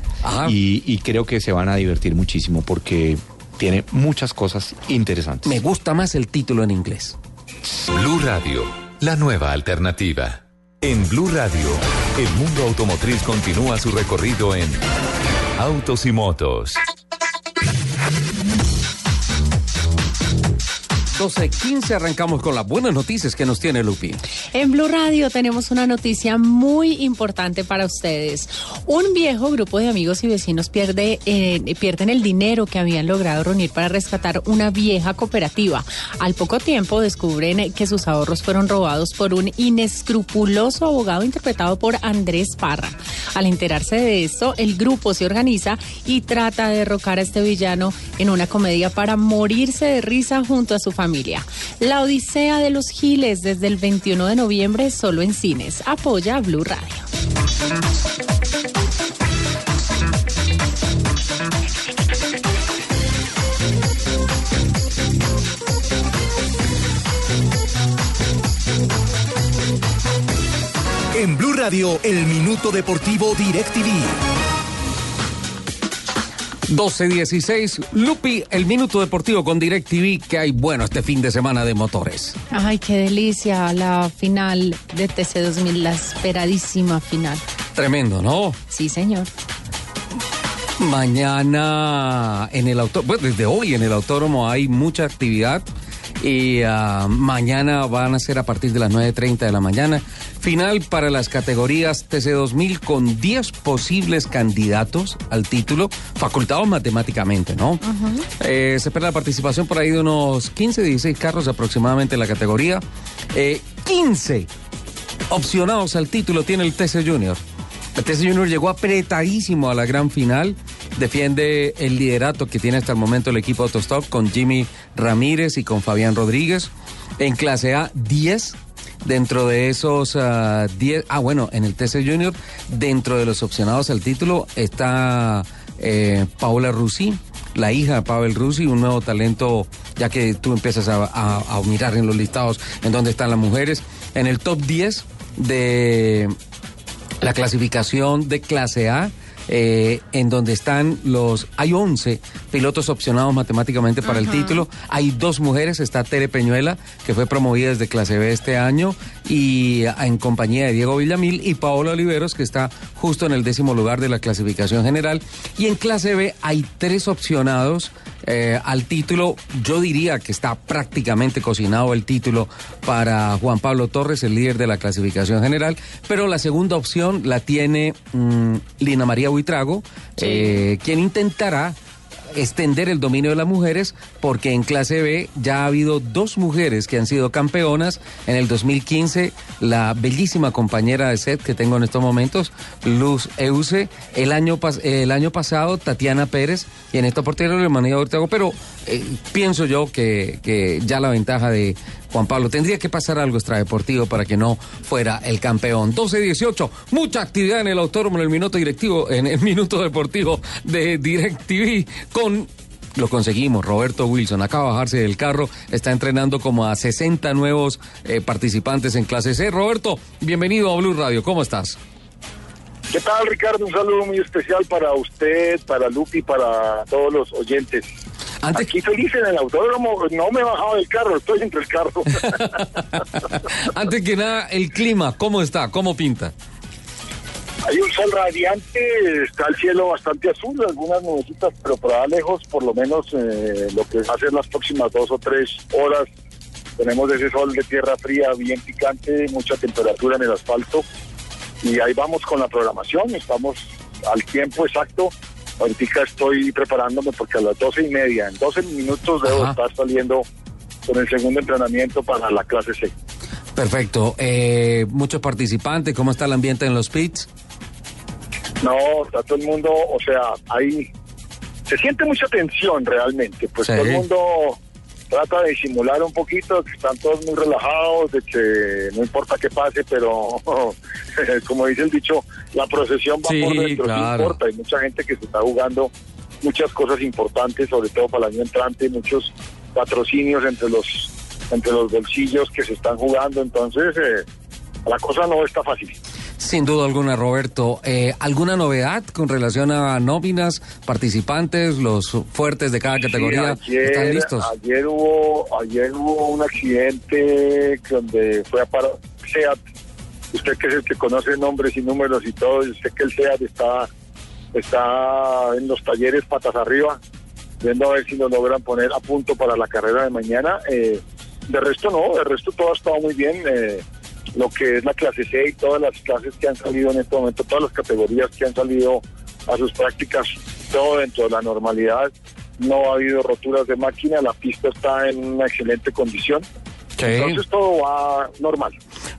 y, y creo que se van a divertir muchísimo porque tiene muchas cosas interesantes. Me gusta más el título en inglés. Blue Radio, la nueva alternativa. En Blue Radio, el mundo automotriz continúa su recorrido en Autos y Motos. 12.15 arrancamos con las buenas noticias que nos tiene Lupi. En Blue Radio tenemos una noticia muy importante para ustedes. Un viejo grupo de amigos y vecinos pierde, eh, pierden el dinero que habían logrado reunir para rescatar una vieja cooperativa. Al poco tiempo descubren que sus ahorros fueron robados por un inescrupuloso abogado interpretado por Andrés Parra. Al enterarse de esto, el grupo se organiza y trata de derrocar a este villano en una comedia para morirse de risa junto a su familia. La Odisea de los Giles desde el 21 de noviembre solo en cines. Apoya a Blue Radio. En Blue Radio, el minuto deportivo DirecTV. 12-16, Lupi, el Minuto Deportivo con DirecTV, que hay bueno este fin de semana de motores. Ay, qué delicia la final de TC2000, la esperadísima final. Tremendo, ¿no? Sí, señor. Mañana en el autódromo, pues desde hoy en el autódromo hay mucha actividad y ah, mañana van a ser a partir de las 9.30 de la mañana. Final para las categorías TC2000 con 10 posibles candidatos al título, facultados matemáticamente, ¿no? Eh, se espera la participación por ahí de unos 15, 16 carros aproximadamente en la categoría. Eh, 15 opcionados al título tiene el TC Junior. El TC Junior llegó apretadísimo a la gran final. Defiende el liderato que tiene hasta el momento el equipo Autostop con Jimmy Ramírez y con Fabián Rodríguez. En clase A, 10. Dentro de esos 10, ah, bueno, en el TC Junior, dentro de los opcionados al título está eh, Paola Rusi, la hija de Pavel Rusi, un nuevo talento, ya que tú empiezas a, a- a mirar en los listados en dónde están las mujeres. En el top 10 de la clasificación de clase A, eh, en donde están los, hay 11 pilotos opcionados matemáticamente para el título, hay dos mujeres, está Tere Peñuela, que fue promovida desde clase B este año, y ah, en compañía de Diego Villamil, y Paola Oliveros, que está justo en el décimo lugar de la clasificación general, y en clase B hay tres opcionados eh, al título, yo diría que está prácticamente cocinado el título para Juan Pablo Torres, el líder de la clasificación general, pero la segunda opción la tiene mm, Lina María Buitrago, eh, quien intentará extender el dominio de las mujeres porque en clase B ya ha habido dos mujeres que han sido campeonas. En el 2015, la bellísima compañera de set que tengo en estos momentos, Luz Euse. El año, el año pasado, Tatiana Pérez. Y en esta oportunidad, Lemanía Ortega. Pero eh, pienso yo que ya la ventaja de Juan Pablo tendría que pasar algo extradeportivo para que no fuera el campeón. 12-18, mucha actividad en el autódromo, en el minuto directivo, en el minuto deportivo de DirecTV con lo conseguimos, Roberto Wilson acaba de bajarse del carro, está entrenando como a 60 nuevos eh, participantes en clase C. Roberto, bienvenido a Blue Radio, ¿cómo estás? ¿Qué tal, Ricardo? Un saludo muy especial para usted, para Lupi, para todos los oyentes. Aquí feliz en el autódromo, no me he bajado del carro, estoy entre el carro. *laughs* Antes que nada, el clima, ¿cómo está? ¿Cómo pinta? Hay un sol radiante, está el cielo bastante azul, algunas nubecitas, pero allá lejos, por lo menos eh, lo que va a ser las próximas dos o tres horas, tenemos ese sol de tierra fría bien picante, mucha temperatura en el asfalto, y ahí vamos con la programación, estamos al tiempo exacto. Ahorita estoy preparándome porque a las doce y media, en 12 minutos debo estar saliendo con el segundo entrenamiento para la clase C. Perfecto. Eh, muchos participantes, ¿cómo está el ambiente en los pits? No, está todo el mundo, o sea, ahí se siente mucha tensión realmente, pues Sí. todo el mundo trata de disimular un poquito, que están todos muy relajados, de que no importa qué pase, pero *laughs* como dice el dicho, la procesión va Sí, por dentro, claro. no importa, hay mucha gente que se está jugando muchas cosas importantes, sobre todo para el año entrante, muchos patrocinios entre los entre los bolsillos que se están jugando, entonces eh, la cosa no está fácil. Sin duda alguna, Roberto. Eh, ¿Alguna novedad con relación a nóminas, participantes, los fuertes de cada categoría? Sí, ayer, ¿Están listos? Ayer hubo, ayer hubo un accidente donde fue a parar SEAT. Usted que es el que conoce nombres y números y todo, yo sé que el SEAT está, está en los talleres patas arriba, viendo a ver si lo logran poner a punto para la carrera de mañana. Eh, de resto no, de resto todo ha estado muy bien. eh, lo que es la clase C y todas las clases que han salido en este momento, todas las categorías que han salido a sus prácticas, todo dentro de la normalidad. No ha habido roturas de máquina, la pista está en una excelente condición. Entonces todo va normal.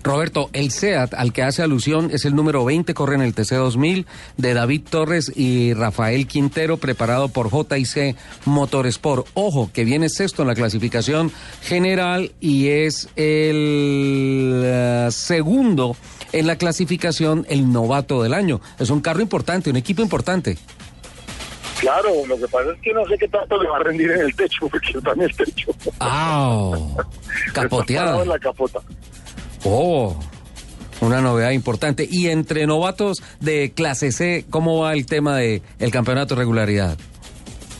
Roberto, el SEAT al que hace alusión es el número 20, corre en el TC2000, de David Torres y Rafael Quintero, preparado por JIC Motorsport. Ojo, que viene sexto en la clasificación general y es el eh, segundo en la clasificación, el novato del año. Es un carro importante, un equipo importante. Claro, lo que pasa es que no sé qué tanto le va a rendir en el techo, porque *laughs* está en el techo. ¡Ah! Parado Capoteada. en la capota. Oh. Una novedad importante. Y entre novatos de clase C, ¿cómo va el tema del el campeonato de regularidad?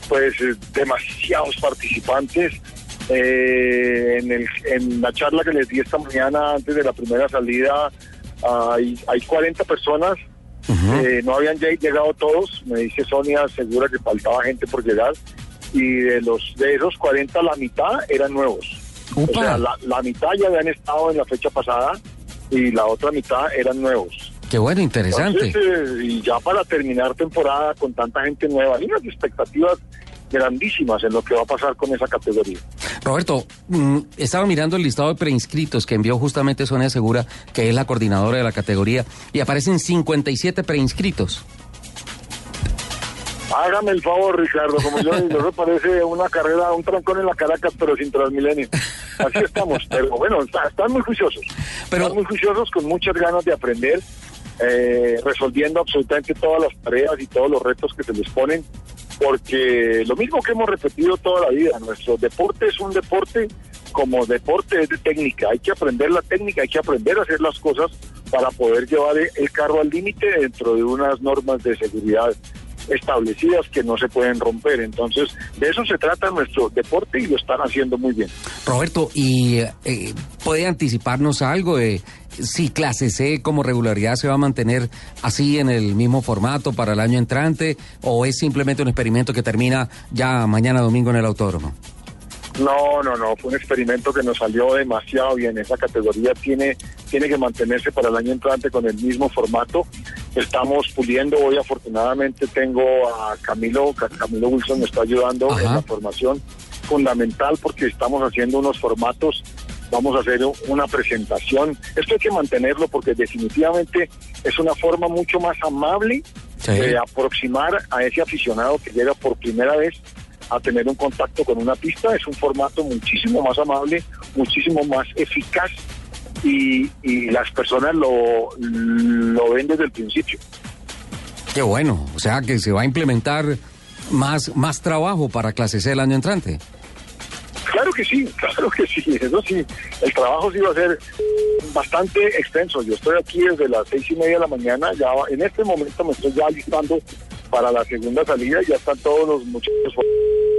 Pues eh, demasiados participantes. Eh, en, el- en la charla que les di esta mañana antes de la primera salida hay, hay 40 personas. Eh, no habían ya llegado todos. Me dice Sonia, segura que faltaba gente por llegar. Y de los de esos 40, la mitad eran nuevos. O sea, la, la mitad ya habían estado en la fecha pasada y la otra mitad eran nuevos. Qué bueno, interesante. Entonces, eh, y ya para terminar temporada con tanta gente nueva, hay unas expectativas grandísimas en lo que va a pasar con esa categoría. Roberto, mm, estaba mirando el listado de preinscritos que envió justamente Sonia Segura, que es la coordinadora de la categoría, y aparecen 57 preinscritos. Hágame el favor, Ricardo, como yo digo, eso parece una carrera, un trancón en la Caracas, pero sin Transmilenio. Así estamos, pero bueno, está- están muy juiciosos. Están muy juiciosos, con muchas ganas de aprender, eh, resolviendo absolutamente todas las tareas y todos los retos que se les ponen, porque lo mismo que hemos repetido toda la vida, nuestro deporte es un deporte como deporte es de técnica, hay que aprender la técnica, hay que aprender a hacer las cosas para poder llevar el carro al límite dentro de unas normas de seguridad establecidas que no se pueden romper. Entonces, de eso se trata nuestro deporte y lo están haciendo muy bien. Roberto, ¿y eh, puede anticiparnos algo de si clase C como regularidad se va a mantener así en el mismo formato para el año entrante o es simplemente un experimento que termina ya mañana domingo en el autódromo? No, no, no, fue un experimento que nos salió demasiado bien. Esa categoría tiene, tiene que mantenerse para el año entrante con el mismo formato. Estamos puliendo, hoy afortunadamente tengo a Camilo, Ca- Camilo Wilson me está ayudando en la formación fundamental porque estamos haciendo unos formatos, vamos a hacer una presentación. Esto hay que mantenerlo porque definitivamente es una forma mucho más amable de aproximar a ese aficionado que llega por primera vez a tener un contacto con una pista. Es un formato muchísimo más amable, muchísimo más eficaz y, y las personas lo, lo ven desde el principio. Qué bueno, o sea que se va a implementar más, más trabajo para clase C el año entrante. Claro que sí, claro que sí, eso sí. El trabajo sí va a ser bastante extenso. Yo estoy aquí desde las seis y media de la mañana, ya en este momento me estoy ya listando para la segunda salida, ya están todos los muchachos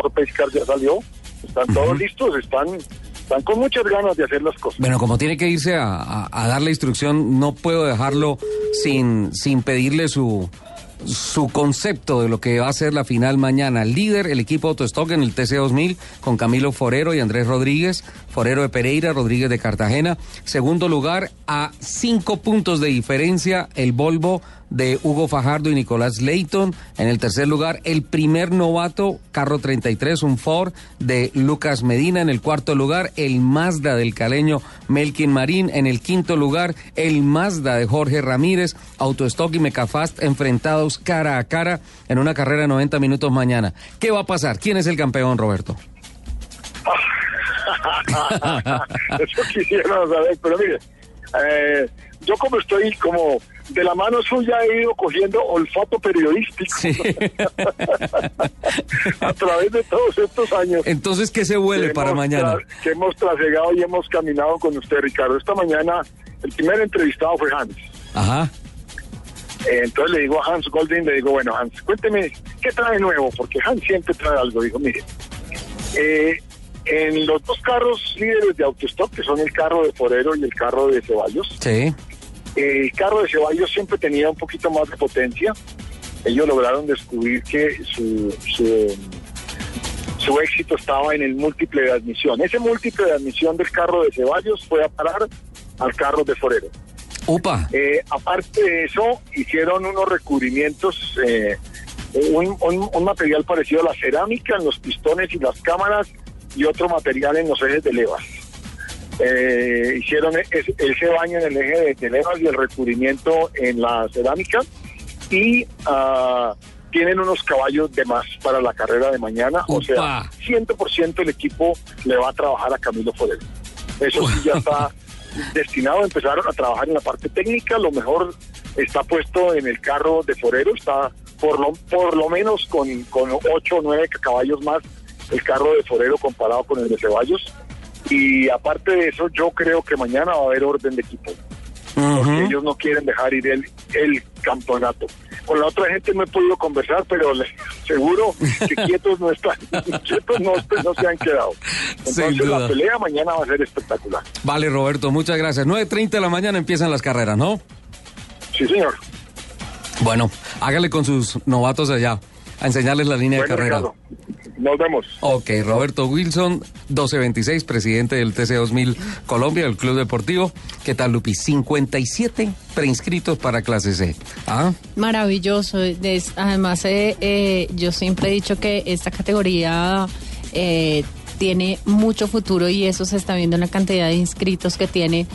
por pescar ya salió, están todos listos, están, están con muchas ganas de hacer las cosas. Bueno, como tiene que irse a, a- a dar la instrucción, no puedo dejarlo sin, sin pedirle su, su concepto de lo que va a ser la final mañana. Líder, el equipo Autostock en el TC2000 con Camilo Forero y Andrés Rodríguez. Forero de Pereira, Rodríguez de Cartagena. Segundo lugar, a cinco puntos de diferencia, el Volvo de Hugo Fajardo y Nicolás Leighton. En el tercer lugar, el primer novato, carro 33, un Ford de Lucas Medina. En el cuarto lugar, el Mazda del caleño Melkin Marín. En el quinto lugar, el Mazda de Jorge Ramírez. Autostock y Mecafast enfrentados cara a cara en una carrera de 90 minutos mañana. ¿Qué va a pasar? ¿Quién es el campeón, Roberto? *laughs* Eso quisiera saber, pero mire, eh, yo como estoy como de la mano suya he ido cogiendo olfato periodístico *laughs* a través de todos estos años. Entonces, ¿qué se vuelve para mañana? que hemos trasegado y hemos caminado con usted, Ricardo. Esta mañana el primer entrevistado fue Hans. Ajá. Eh, entonces le digo a Hans Golding, le digo, bueno, Hans, cuénteme, ¿qué trae nuevo? Porque Hans siempre trae algo. Dijo, mire, eh, en los dos carros líderes de autostop, que son el carro de Forero y el carro de Ceballos, Sí. el carro de Ceballos siempre tenía un poquito más de potencia. Ellos lograron descubrir que su, su, su éxito estaba en el múltiple de admisión. Ese múltiple de admisión del carro de Ceballos fue a parar al carro de Forero. Upa. Eh, aparte de eso, hicieron unos recubrimientos, eh, un, un- un material parecido a la cerámica en los pistones y las cámaras y otro material en los ejes de levas. Eh, hicieron ese, ese baño en el eje de, de levas y el recubrimiento en la cerámica y ah, tienen unos caballos de más para la carrera de mañana. O sea, 100% el equipo le va a trabajar a Camilo Forero. Eso sí ya está *laughs* destinado a empezar a trabajar en la parte técnica. Lo mejor está puesto en el carro de Forero, está por lo, por lo menos con, con 8 o 9 caballos más el carro de Forero comparado con el de Ceballos. Y aparte de eso, yo creo que mañana va a haber orden de equipo. porque ellos no quieren dejar ir el, el campeonato. Con la otra gente no he podido conversar, pero les *laughs* seguro que *laughs* quietos no están, *laughs* quietos no, no se han quedado. Entonces la pelea mañana va a ser espectacular. Vale, Roberto, muchas gracias. 9.30 de la mañana empiezan las carreras, ¿no? Sí, señor. Bueno, hágale con sus novatos allá, a enseñarles la línea de carrera. Ricardo, nos vemos. Ok, Roberto Wilson, 1226, presidente del TC2000 Colombia, del Club Deportivo. ¿Qué tal, Lupi? 57 preinscritos para clase C. ¿Ah? Maravilloso. Es- además, eh, eh, yo siempre he dicho que esta categoría eh, tiene mucho futuro y eso se está viendo en la cantidad de inscritos que tiene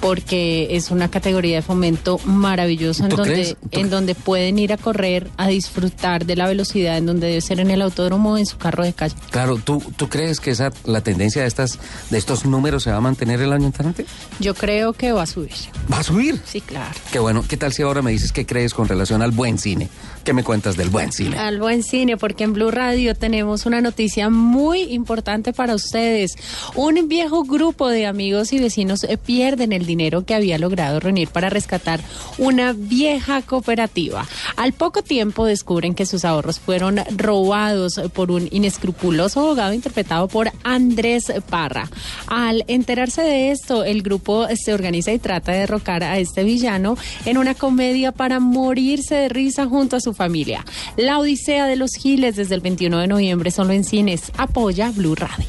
porque es una categoría de fomento maravilloso en ¿Tú donde, en donde pueden ir a correr, a disfrutar de la velocidad, en donde debe ser en el autódromo en su carro de calle. Claro, ¿tú, ¿tú crees que esa, la tendencia de, estas, de estos números se va a mantener el año entrante? Yo creo que va a subir. ¿Va a subir? Sí, claro. Qué bueno. ¿Qué tal si ahora me dices qué crees con relación al buen cine? ¿Qué me cuentas del buen cine? Al buen cine, porque en Blue Radio tenemos una noticia muy importante para ustedes. Un viejo grupo de amigos y vecinos eh, pierden el dinero que había logrado reunir para rescatar una vieja cooperativa. Al poco tiempo descubren que sus ahorros fueron robados por un inescrupuloso abogado interpretado por Andrés Parra. Al enterarse de esto, el grupo se organiza y trata de derrocar a este villano en una comedia para morirse de risa junto a su familia. La Odisea de los Giles desde el 21 de noviembre solo en cines. Apoya Blue Radio.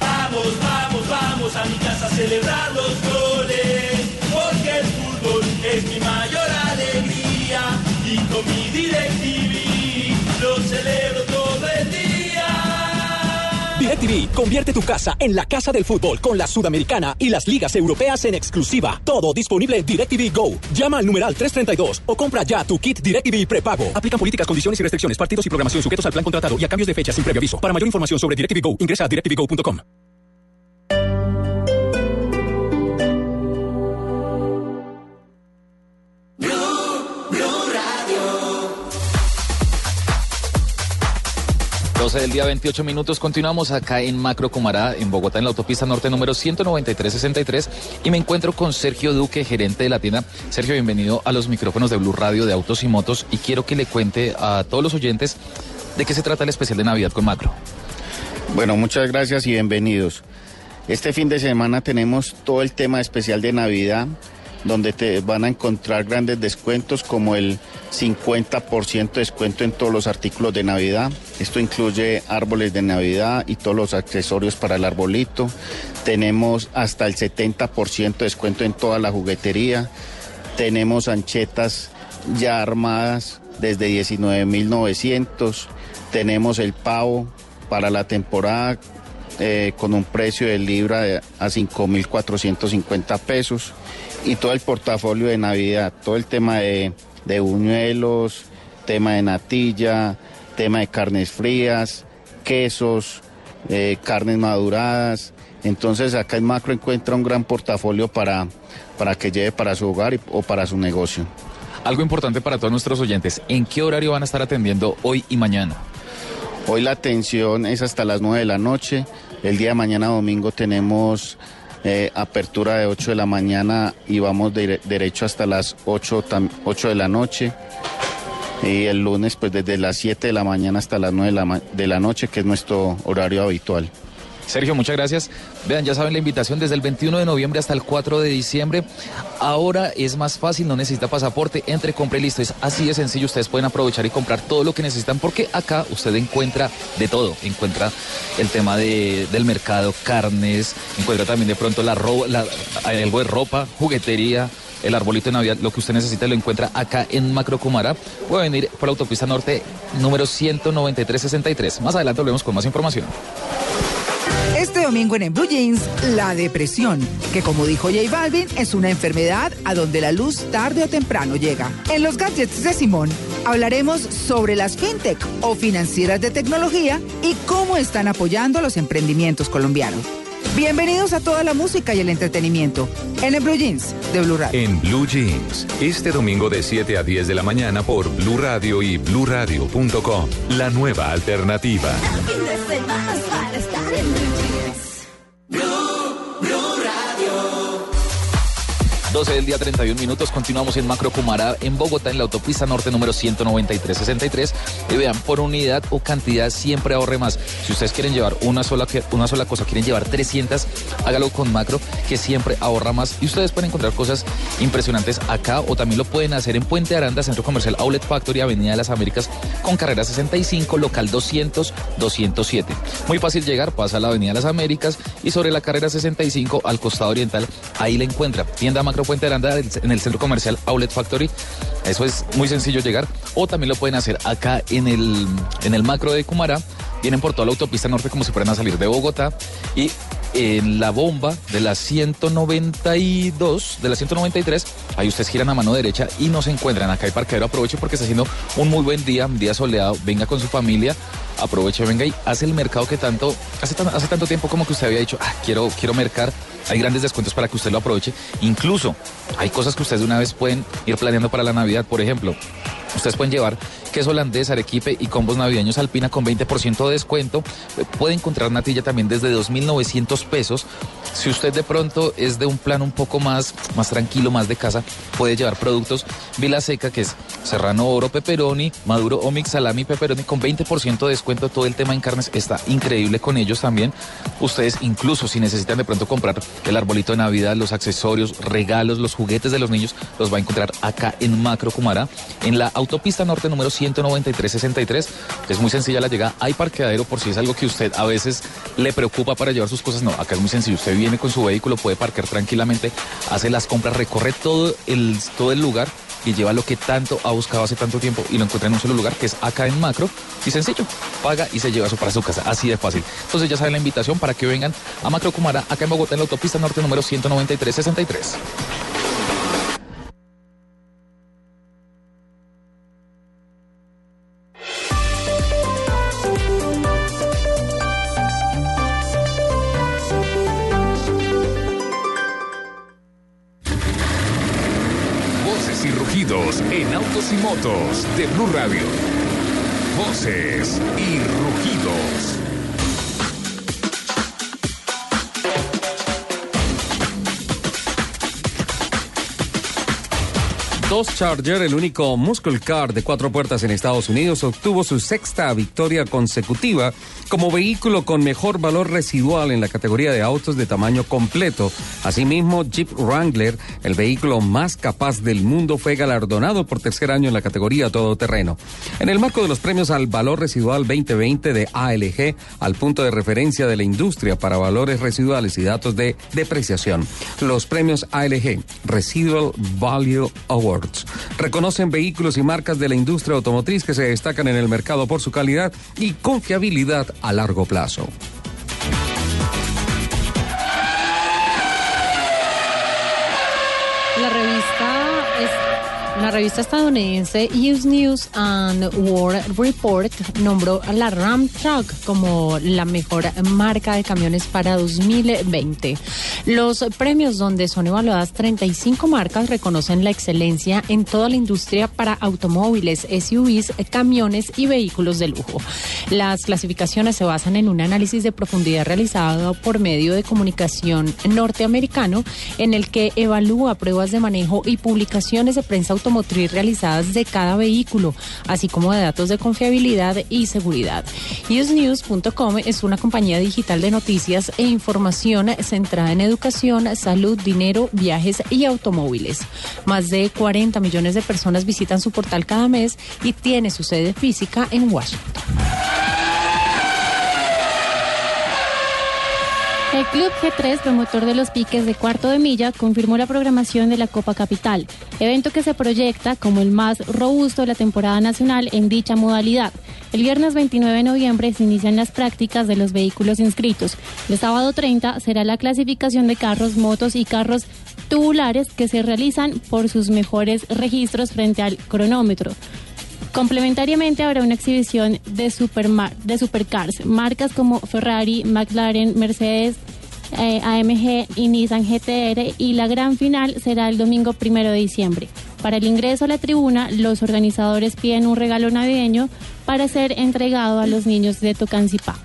Vamos, vamos, vamos a mi casa a celebrar los DirecTV, convierte tu casa en la casa del fútbol con la Sudamericana y las ligas europeas en exclusiva. Todo disponible en DirecTV Go. Llama al numeral 332 o compra ya tu kit DirecTV prepago. Aplican políticas, condiciones y restricciones, partidos y programación sujetos al plan contratado y a cambios de fecha sin previo aviso. Para mayor información sobre DirecTV Go, ingresa a directvgo.com. 12 del día 28 minutos. Continuamos acá en Macro Cumará, en Bogotá, en la autopista norte número 19363. Y me encuentro con Sergio Duque, gerente de la tienda. Sergio, bienvenido a los micrófonos de Blue Radio de Autos y Motos. Y quiero que le cuente a todos los oyentes de qué se trata el especial de Navidad con Macro. Bueno, muchas gracias y bienvenidos. Este fin de semana tenemos todo el tema especial de Navidad, donde te van a encontrar grandes descuentos como el 50% de descuento en todos los artículos de Navidad. Esto incluye árboles de Navidad y todos los accesorios para el arbolito. Tenemos hasta el 70% de descuento en toda la juguetería. Tenemos anchetas ya armadas desde 19.900. Tenemos el pavo para la temporada eh, con un precio de libra de- a 5.450 pesos y todo el portafolio de Navidad, todo el tema de, de buñuelos, tema de natilla, tema de carnes frías, quesos, eh, carnes maduradas. Entonces acá en Macro encuentra un gran portafolio para, para que lleve para su hogar y- o para su negocio. Algo importante para todos nuestros oyentes, ¿en qué horario van a estar atendiendo hoy y mañana? Hoy la atención es hasta las 9 de la noche. El día de mañana domingo tenemos eh, apertura de 8 de la mañana y vamos de- derecho hasta las 8, tam- 8 de la noche. Y el lunes pues desde las 7 de la mañana hasta las 9 de la, de la noche, que es nuestro horario habitual. Sergio, muchas gracias. Vean, ya saben la invitación desde el 21 de noviembre hasta el 4 de diciembre. Ahora es más fácil, no necesita pasaporte, entre, compre listo. Es así de sencillo, ustedes pueden aprovechar y comprar todo lo que necesitan porque acá usted encuentra de todo. Encuentra el tema de, del mercado, carnes, encuentra también de pronto la, ro- la de ropa, juguetería. El arbolito de Navidad, lo que usted necesita lo encuentra acá en Macro Cumara. Puede venir por la autopista norte número 19363. Más adelante volvemos con más información. Este domingo en, En Blue Jeans, la depresión, que como dijo J Balvin, es una enfermedad a donde la luz tarde o temprano llega. En los gadgets de Simón hablaremos sobre las fintech o financieras de tecnología y cómo están apoyando los emprendimientos colombianos. Bienvenidos a toda la música y el entretenimiento en En Blue Jeans de Blue Radio. En Blue Jeans, este domingo de 7 a 10 de la mañana por Blue Radio y bluradio.com. La nueva alternativa. Fin 12 del día 31 minutos. Continuamos en Macro Cumará, en Bogotá, en la autopista norte número 19363. Y vean, por unidad o cantidad siempre ahorre más. Si ustedes quieren llevar una sola, una sola cosa, quieren llevar 300, hágalo con Macro, que siempre ahorra más. Y ustedes pueden encontrar cosas impresionantes acá o también lo pueden hacer en Puente Aranda, Centro Comercial Outlet Factory, Avenida de las Américas, con carrera 65, local 200, 207. Muy fácil llegar, pasa a la Avenida de las Américas y sobre la carrera 65 al costado oriental, ahí la encuentra. Tienda Macro Puente Aranda en el Centro Comercial Outlet Factory. Eso es muy sencillo llegar. O también lo pueden hacer acá en el, en el macro de Cumará. Vienen por toda la autopista norte como si fueran a salir de Bogotá. Y en la bomba de la 192, de la 193, ahí ustedes giran a mano derecha y nos encuentran. Acá hay parqueadero. Aproveche porque está haciendo un muy buen día, un día soleado. Venga con su familia. Aproveche, venga y hace el mercado que tanto, hace, hace tanto tiempo como que usted había dicho, ah, quiero, quiero mercar. Hay grandes descuentos para que usted lo aproveche. Incluso hay cosas que ustedes de una vez pueden ir planeando para la Navidad. Por ejemplo, Ustedes pueden llevar queso holandés, arequipe y combos navideños alpina con 20% de descuento. Puede encontrar natilla también desde 2.900 pesos. Si usted de pronto es de un plan un poco más, más tranquilo, más de casa, puede llevar productos Vila Seca, que es serrano oro, pepperoni, maduro o mix salami, pepperoni con 20% de descuento. Todo el tema en carnes está increíble con ellos también. Ustedes incluso si necesitan de pronto comprar el arbolito de Navidad, los accesorios, regalos, los juguetes de los niños, los va a encontrar acá en Macro Cumará, en la autopista norte número 193-63. Es muy sencilla la llegada. Hay parqueadero por si es algo que usted a veces le preocupa para llevar sus cosas. No, acá es muy sencillo. Usted viene con su vehículo, puede parquear tranquilamente, hace las compras, recorre todo el, todo el lugar y lleva lo que tanto ha buscado hace tanto tiempo y lo encuentra en un solo lugar que es acá en Macro y sencillo, paga y se lleva eso para su casa, así de fácil. Entonces ya saben la invitación para que vengan a Macro Cumara acá en Bogotá en la autopista norte número 193 63. De Blue Radio. Voces y rugidos. Dodge Charger, el único muscle car de cuatro puertas en Estados Unidos, obtuvo su sexta victoria consecutiva como vehículo con mejor valor residual en la categoría de autos de tamaño completo. Asimismo, Jeep Wrangler, el vehículo más capaz del mundo, fue galardonado por tercer año en la categoría todoterreno. En el marco de los premios al valor residual 2020 de ALG, al punto de referencia de la industria para valores residuales y datos de depreciación, los premios ALG, Residual Value Reconocen vehículos y marcas de la industria automotriz que se destacan en el mercado por su calidad y confiabilidad a largo plazo. La revista estadounidense US News and World Report nombró a la Ram Truck como la mejor marca de camiones para 2020. Los premios donde son evaluadas 35 marcas reconocen la excelencia en toda la industria para automóviles, SUVs, camiones y vehículos de lujo. Las clasificaciones se basan en un análisis de profundidad realizado por medio de comunicación norteamericano en el que evalúa pruebas de manejo y publicaciones de prensa realizadas de cada vehículo, así como de datos de confiabilidad y seguridad. UseNews.com es una compañía digital de noticias e información centrada en educación, salud, dinero, viajes y automóviles. Más de 40 millones de personas visitan su portal cada mes y tiene su sede física en Washington. El Club G3, promotor de los piques de cuarto de milla, confirmó la programación de la Copa Capital, evento que se proyecta como el más robusto de la temporada nacional en dicha modalidad. El viernes 29 de noviembre se inician las prácticas de los vehículos inscritos. El sábado 30 será la clasificación de carros, motos y carros tubulares que se realizan por sus mejores registros frente al cronómetro. Complementariamente habrá una exhibición de, de supercars, marcas como Ferrari, McLaren, Mercedes, eh, AMG y Nissan GTR y la gran final será el domingo primero de diciembre. Para el ingreso a la tribuna, los organizadores piden un regalo navideño para ser entregado a los niños de Tocancipá.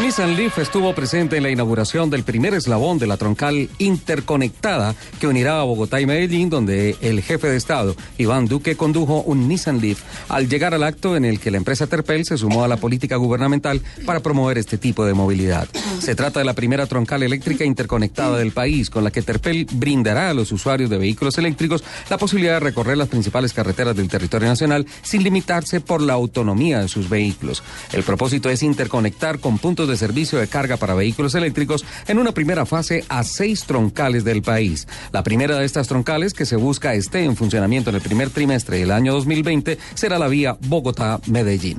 Nissan Leaf estuvo presente en la inauguración del primer eslabón de la troncal interconectada que unirá a Bogotá y Medellín, donde el jefe de Estado, Iván Duque, condujo un Nissan Leaf al llegar al acto en el que la empresa Terpel se sumó a la política gubernamental para promover este tipo de movilidad. Se trata de la primera troncal eléctrica interconectada del país, con la que Terpel brindará a los usuarios de vehículos eléctricos la posibilidad de recorrer las principales carreteras del territorio nacional sin limitarse por la autonomía de sus vehículos. El propósito es interconectar con puntos de servicio de carga para vehículos eléctricos en una primera fase a seis troncales del país. La primera de estas troncales que se busca esté en funcionamiento en el primer trimestre del año 2020 será la vía Bogotá-Medellín.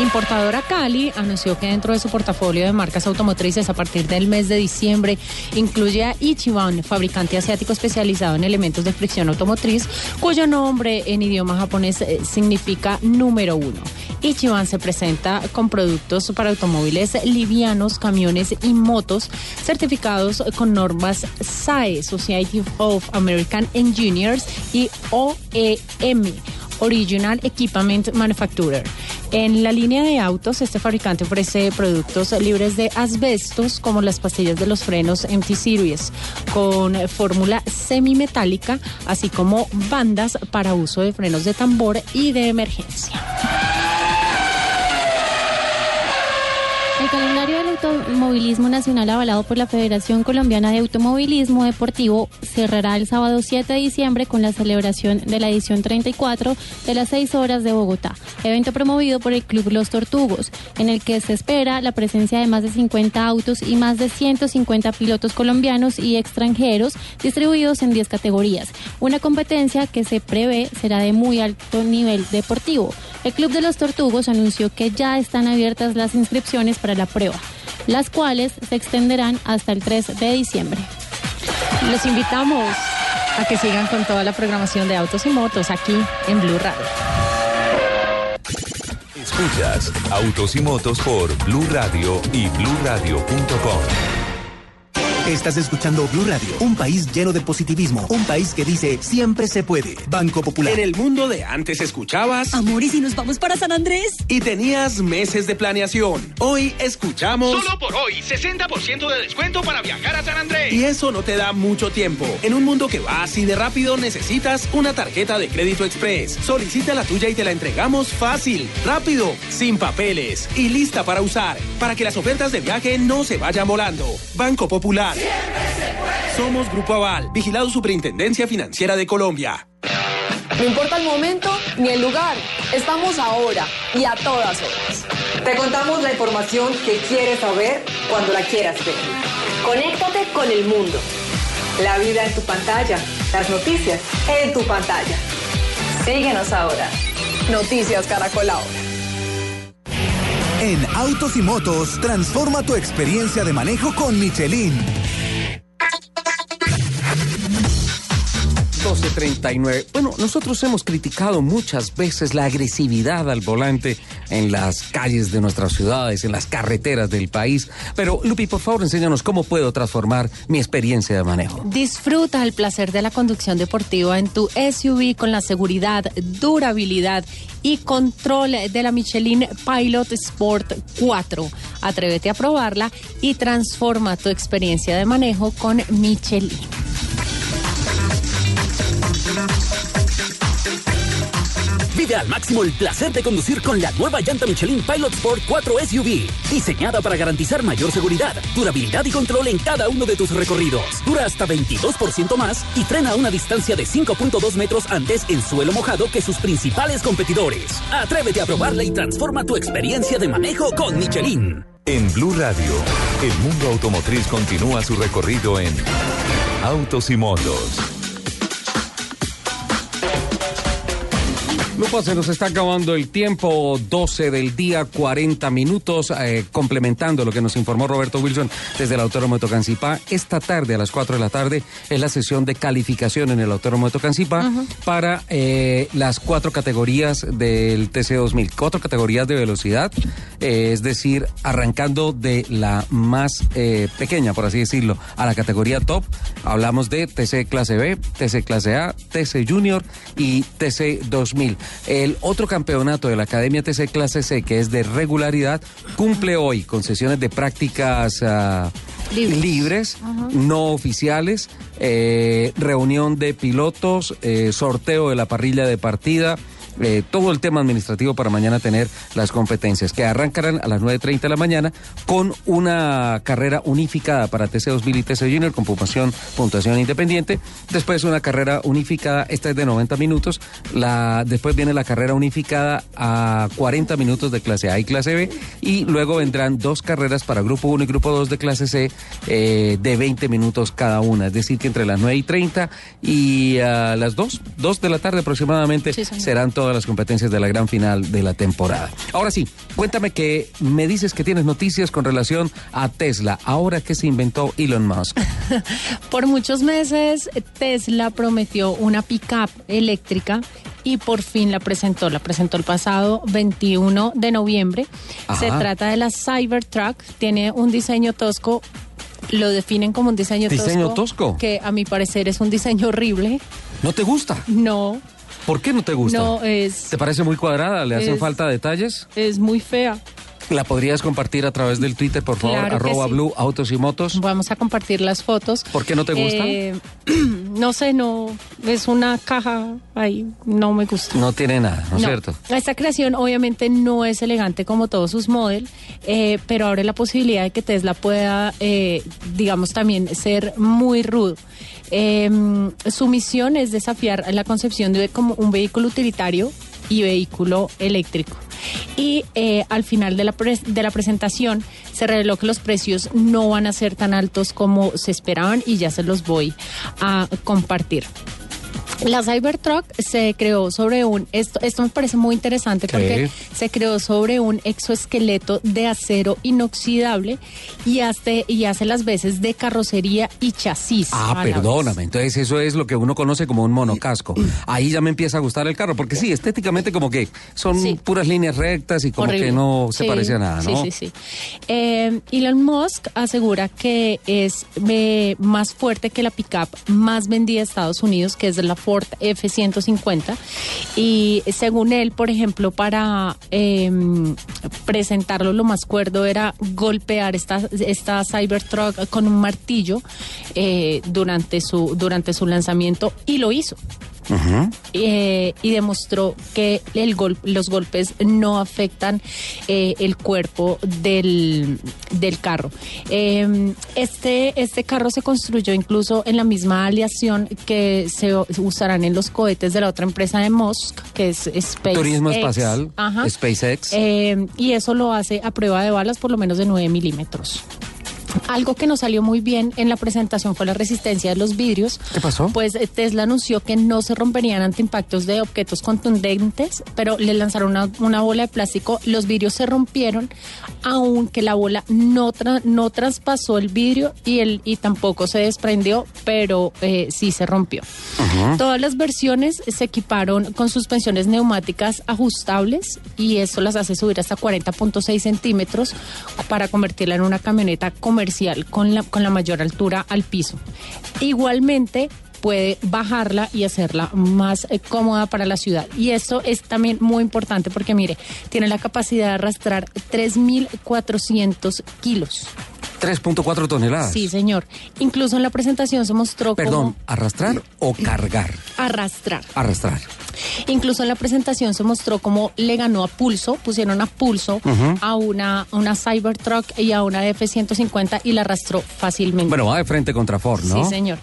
Importadora Cali anunció que dentro de su portafolio de marcas automotrices a partir del mes de diciembre incluye a Ichiban, fabricante asiático especializado en elementos de fricción automotriz, cuyo nombre en idioma japonés eh, significa número uno. Ichiban se presenta con productos para automóviles livianos, camiones y motos certificados con normas SAE, Society of American Engineers y OEM. Original Equipment Manufacturer. En la línea de autos, este fabricante ofrece productos libres de asbestos como las pastillas de los frenos MT Series con fórmula semimetálica, así como bandas para uso de frenos de tambor y de emergencia. El calendario del automovilismo nacional avalado por la Federación Colombiana de Automovilismo Deportivo cerrará el sábado 7 de diciembre con la celebración de la edición 34 de las 6 horas de Bogotá, evento promovido por el Club Los Tortugos, en el que se espera la presencia de más de 50 autos y más de 150 pilotos colombianos y extranjeros distribuidos en 10 categorías, una competencia que se prevé será de muy alto nivel deportivo. El Club de los Tortugos anunció que ya están abiertas las inscripciones para la prueba, las cuales se extenderán hasta el 3 de diciembre. Los invitamos a que sigan con toda la programación de autos y motos aquí en Blue Radio. Escuchas Autos y Motos por Blue Radio y bluradio.com. Estás escuchando Blue Radio, un país lleno de positivismo, un país que dice siempre se puede. Banco Popular. En el mundo de antes escuchabas. Amor, ¿y si nos vamos para San Andrés? Y tenías meses de planeación. Hoy escuchamos. Solo por hoy, 60% de descuento para viajar a San Andrés. Y eso no te da mucho tiempo. En un mundo que va así de rápido, necesitas una tarjeta de crédito express. Solicita la tuya y te la entregamos fácil, rápido, sin papeles y lista para usar. Para que las ofertas de viaje no se vayan volando. Banco Popular. Somos Grupo Aval, vigilado Superintendencia Financiera de Colombia. No importa el momento ni el lugar, estamos ahora y a todas horas. Te contamos la información que quieres saber cuando la quieras ver. Conéctate con el mundo. La vida en tu pantalla, las noticias en tu pantalla. Síguenos ahora. Noticias Caracol ahora. En Autos y Motos, transforma tu experiencia de manejo con Michelin. 1239. Bueno, nosotros hemos criticado muchas veces la agresividad al volante en las calles de nuestras ciudades, en las carreteras del país. Pero, Lupi, por favor, enséñanos cómo puedo transformar mi experiencia de manejo. Disfruta el placer de la conducción deportiva en tu SUV con la seguridad, durabilidad y control de la Michelin Pilot Sport 4. Atrévete a probarla y transforma tu experiencia de manejo con Michelin. Al máximo el placer de conducir con la nueva llanta Michelin Pilot Sport 4 SUV, diseñada para garantizar mayor seguridad, durabilidad y control en cada uno de tus recorridos. Dura hasta 22% más y frena a una distancia de 5.2 metros antes en suelo mojado que sus principales competidores. Atrévete a probarla y transforma tu experiencia de manejo con Michelin. En Blue Radio, el mundo automotriz continúa su recorrido en Autos y Motos. Lupa, se nos está acabando el tiempo, 12 del día, 40 minutos, eh, complementando lo que nos informó Roberto Wilson desde el Autódromo de Tocancipá. Esta tarde, a las 4 de la tarde, es la sesión de calificación en el Autódromo de Tocancipá para eh, las cuatro categorías del TC2000. Cuatro categorías de velocidad, eh, es decir, arrancando de la más pequeña, por así decirlo, a la categoría top. Hablamos de TC Clase B, TC Clase A, TC Junior y TC 2000. El otro campeonato de la Academia TC Clase C, que es de regularidad, cumple hoy con sesiones de prácticas ah, Libres. libres, no oficiales, eh, reunión de pilotos, eh, sorteo de la parrilla de partida. Eh, todo el tema administrativo para mañana tener las competencias que arrancarán a las 9.30 de la mañana con una carrera unificada para TC2000 y TC Junior con puntuación, puntuación independiente. Después una carrera unificada, esta es de 90 minutos. La, después viene la carrera unificada a 40 minutos de clase A y clase B. Y luego vendrán dos carreras para grupo 1 y grupo 2 de clase C eh, de 20 minutos cada una. Es decir, que entre las 9 y 30 y a las 2, 2 de la tarde aproximadamente serán todas las competencias de la gran final de la temporada. Ahora sí, cuéntame que me dices que tienes noticias con relación a Tesla. Ahora que se inventó Elon Musk. *laughs* Por muchos meses Tesla prometió una pickup eléctrica y por fin la presentó. La presentó el pasado 21 de noviembre. Ajá. Se trata de la Cybertruck. Tiene un diseño tosco. Lo definen como un diseño, ¿Diseño tosco? Que a mi parecer es un diseño horrible. ¿No te gusta? No, ¿Por qué no te gusta? no, es, ¿Te parece muy cuadrada? ¿Le hacen falta detalles? es muy fea. ¿La podrías compartir a través del Twitter, por favor? Claro arroba sí. Blue Autos y Motos. Vamos a compartir las fotos. ¿Por qué no te gusta? Eh, *clears throat* no sé, no. Es una caja ahí. No me gusta. No tiene nada, ¿no es No. cierto? Esta creación obviamente no es elegante como todos sus model, eh, pero abre la posibilidad de que Tesla pueda, eh, digamos, también ser muy rudo. Su misión es desafiar la concepción de como un vehículo utilitario y vehículo eléctrico. Y eh, al final de la, de la presentación se reveló que los precios no van a ser tan altos como se esperaban y ya se los voy a compartir. La Cybertruck se creó sobre un, esto, esto me parece muy interesante porque se creó sobre un exoesqueleto de acero inoxidable y hace, y hace las veces de carrocería y chasis. Ah, perdóname. Entonces eso es lo que uno conoce como un monocasco. Ahí ya me empieza a gustar el carro, porque sí, estéticamente como que son puras líneas rectas y como Horrible. que no se Sí, parece a nada, ¿no? Sí, sí, sí. Eh, Elon Musk asegura que es eh, más fuerte que la pickup más vendida de Estados Unidos, que es la Ford F-150. Y según él, por ejemplo, para eh, presentarlo lo más cuerdo era golpear esta, esta Cybertruck con un martillo eh, durante, su, durante su lanzamiento y lo hizo eh, y demostró que el gol- los golpes no afectan eh, el cuerpo del, del carro. Eh, este, este carro se construyó incluso en la misma aleación que se usarán en los cohetes de la otra empresa de Musk, que es SpaceX. Turismo espacial, Ajá. SpaceX. Eh, y eso lo hace a prueba de balas por lo menos de 9 milímetros. Algo que nos salió muy bien en la presentación fue la resistencia de los vidrios. ¿Qué pasó? Pues eh, Tesla anunció que no se romperían ante impactos de objetos contundentes, pero le lanzaron una, una bola de plástico. Los vidrios se rompieron, aunque la bola no, tra- no traspasó el vidrio y, el, y tampoco se desprendió, pero eh, sí se rompió. Todas las versiones se equiparon con suspensiones neumáticas ajustables y eso las hace subir hasta 40.6 centímetros para convertirla en una camioneta comercial con la, con la mayor altura al piso. Igualmente puede bajarla y hacerla más eh, cómoda para la ciudad. Y esto es también muy importante porque mire, tiene la capacidad de arrastrar 3.400 kilos. 3.4 toneladas. Sí, señor. Incluso en la presentación se mostró Perdón, ¿arrastrar o cargar? arrastrar. Arrastrar. Incluso en la presentación se mostró cómo le ganó a pulso, pusieron a pulso a una, una Cybertruck y a una F-150 y la arrastró fácilmente. Bueno, va de frente contra Ford, ¿no? Sí, señor.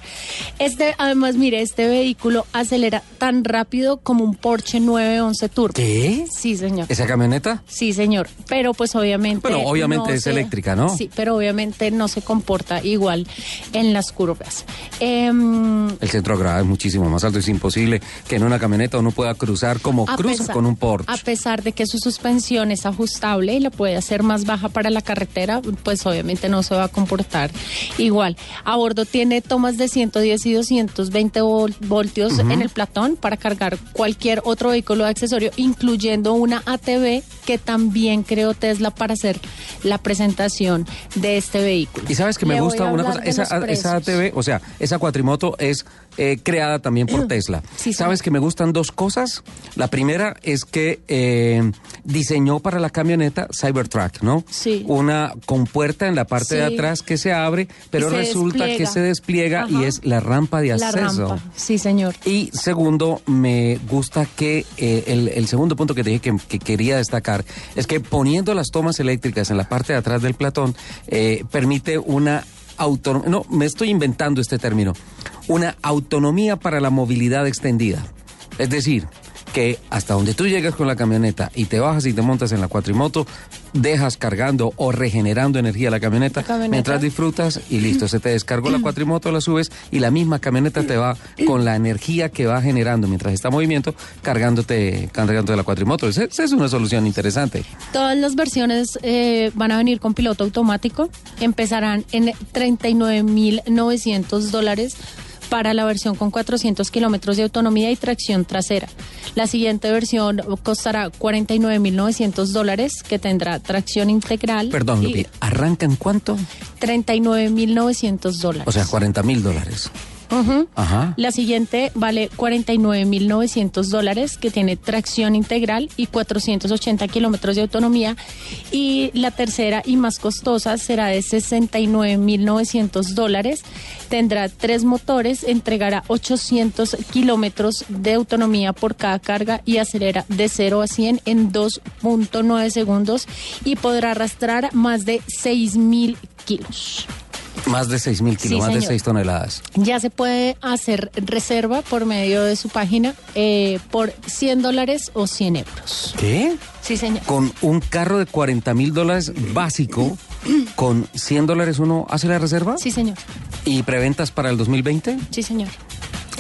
Este, además, mire, este vehículo acelera tan rápido como un Porsche 911 Turbo. ¿Qué? Sí, señor. ¿Esa camioneta? Sí, señor. Pero pues obviamente. Bueno, obviamente es se- eléctrica, ¿no? Sí, pero obviamente no se comporta igual en las curvas. Em, El centro de gravedad es muchísimo más alto. Es imposible que en una camioneta uno pueda cruzar como A cruza pesar- con un Porsche. A pesar de que su suspensión es ajustable y la puede hacer más baja para la carretera, pues obviamente no se va a comportar igual. A bordo tiene tomas de 110 y 220 vol- voltios en el platón para cargar cualquier otro vehículo accesorio, incluyendo una ATV que también creó Tesla para hacer la presentación de este vehículo. Y sabes que me Le gusta una cosa, de esa. ATV, o sea, esa cuatrimoto es eh, creada también por *clears throat* Tesla. ¿Sabes que me gustan dos cosas? La primera es que eh, diseñó para la camioneta Cybertruck, ¿no? Sí. Una compuerta en la parte de atrás que se abre, pero se resulta que se despliega y es la rampa de La acceso. rampa. Sí, señor. Y segundo, me gusta que eh, el, el segundo punto que te dije que, que quería destacar es que poniendo las tomas eléctricas en la parte de atrás del platón permite una autonomía, no, me estoy inventando este término, una autonomía para la movilidad extendida. Es decir, que hasta donde tú llegas con la camioneta y te bajas y te montas en la cuatrimoto, dejas cargando o regenerando energía la camioneta, camioneta. mientras disfrutas y listo, se te descargó la cuatrimoto, la subes y la misma camioneta te va con la energía que va generando mientras está en movimiento, cargándote, cargándote la cuatrimoto. Esa esa es una solución interesante. Todas las versiones eh, van a venir con piloto automático. Empezarán en 39.900 dólares para la versión con 400 kilómetros de autonomía y tracción trasera. La siguiente versión costará 49.900 dólares, que tendrá tracción integral. Perdón, Lupi, ¿arranca en cuánto? 39.900 dólares. O sea, 40 mil Ujú. Ajá. La siguiente vale 49.900 dólares, que tiene tracción integral y 480 kilómetros de autonomía. Y la tercera y más costosa será de 69.900 dólares. Tendrá tres motores, entregará 800 kilómetros de autonomía por cada carga y acelera de 0 a 100 en 2.9 segundos y podrá arrastrar más de 6.000 kilos. Más de 6 mil Sí, kilos, más de señor. 6 toneladas. Ya se puede hacer reserva por medio de su página eh, por 100 dólares o 100 euros. ¿Qué? Sí, señor. Con un carro de 40 mil dólares básico, con 100 dólares uno hace la reserva Sí, señor. y preventas para el 2020. Sí, señor.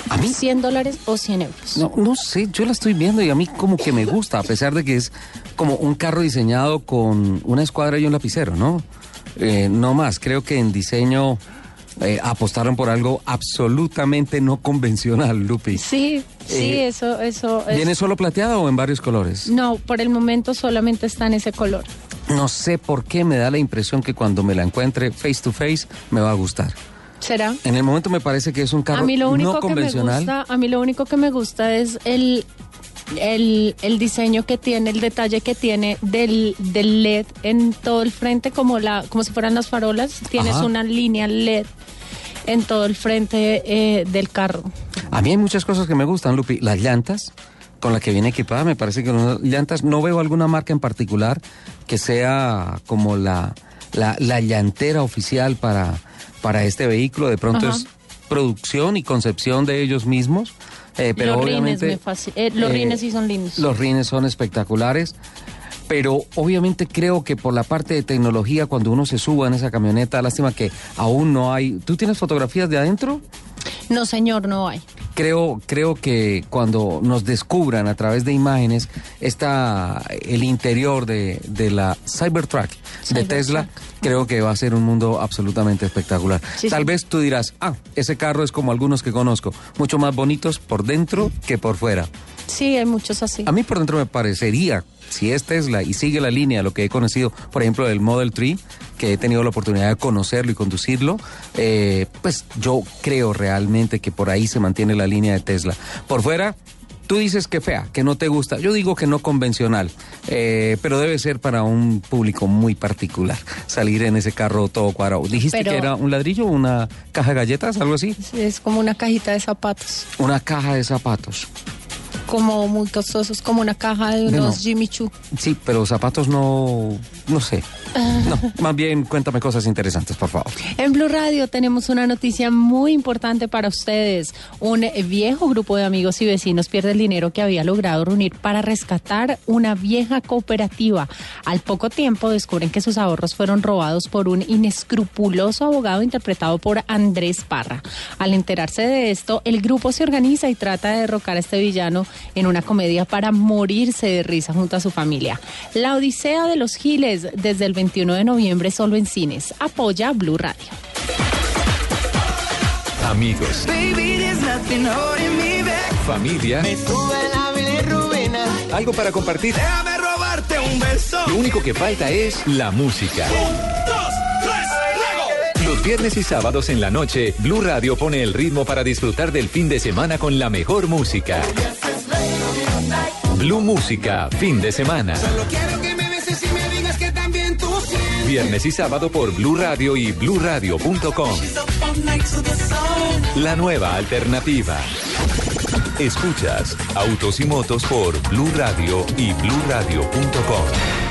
¿A mí? 100 dólares o 100 euros. No, no sé, yo la estoy viendo y a mí como que me gusta, a pesar de que es como un carro diseñado con una escuadra y un lapicero, ¿no? Eh, no más, creo que en diseño eh, apostaron por algo absolutamente no convencional, Lupi. Sí, sí, Eh, eso, eso es... ¿Viene solo plateado o en varios colores? No, por el momento solamente está en ese color. No sé por qué me da la impresión que cuando me la encuentre face to face me va a gustar. ¿Será? En el momento me parece que es un carro a mí lo único no que me convencional. gusta, a mí lo único que me gusta es el el, el diseño que tiene, el detalle que tiene del, del LED en todo el frente, como la, como si fueran las farolas, tienes Ajá. una línea LED en todo el frente eh, del carro. A mí hay muchas cosas que me gustan, Lupi. Las llantas con las que viene equipada, me parece que unas llantas, no veo alguna marca en particular que sea como la, la, la llantera oficial para, para este vehículo. De pronto Ajá. es producción y concepción de ellos mismos. Eh, pero los rines, me eh, los eh, rines sí son lindos. los rines son espectaculares. Pero obviamente creo que por la parte de tecnología, cuando uno se suba en esa camioneta, lástima que aún no hay. ¿Tú tienes fotografías de adentro? No, señor, no hay. Creo, creo que cuando nos descubran a través de imágenes está el interior de, de la Cybertruck de. Tesla, creo que va a ser un mundo absolutamente espectacular. Sí, Tal sí. vez tú dirás, ah, ese carro es como algunos que conozco, mucho más bonitos por dentro que por fuera. Sí, hay muchos así. A mí por dentro me parecería, si es Tesla y sigue la línea de lo que he conocido, por ejemplo, del Model 3, que he tenido la oportunidad de conocerlo y conducirlo, eh, pues yo creo realmente que por ahí se mantiene la línea de Tesla. Por fuera, tú dices que fea, que no te gusta. Yo digo que no convencional, eh, pero debe ser para un público muy particular salir en ese carro todo cuadrado. ¿Dijiste Pero- que era un ladrillo, una caja de galletas, algo así? Es como una cajita de zapatos, Una caja de zapatos. Como muy costosos, como una caja de No. unos Jimmy Choo. Sí, pero zapatos no, no sé. No, más bien cuéntame cosas interesantes, por favor. En Blue Radio tenemos una noticia muy importante para ustedes. Un viejo grupo de amigos y vecinos pierde el dinero que había logrado reunir para rescatar una vieja cooperativa. Al poco tiempo descubren que sus ahorros fueron robados por un inescrupuloso abogado interpretado por Andrés Parra. Al enterarse de esto, el grupo se organiza y trata de derrocar a este villano en una comedia para morirse de risa junto a su familia. La Odisea de los Giles desde el 21 de noviembre solo en cines. Apoya Blue Radio. Amigos, familia, algo para compartir. Déjame robarte un beso. Lo único que falta es la música. Los viernes y sábados en la noche, Blue Radio pone el ritmo para disfrutar del fin de semana con la mejor música. Blue Música, fin de semana. Quiero que me beses y me digas que también tú sientes. Viernes y sábado por Blue Radio y bluradio.com. La nueva alternativa. Escuchas Autos y Motos por Blue Radio y bluradio.com.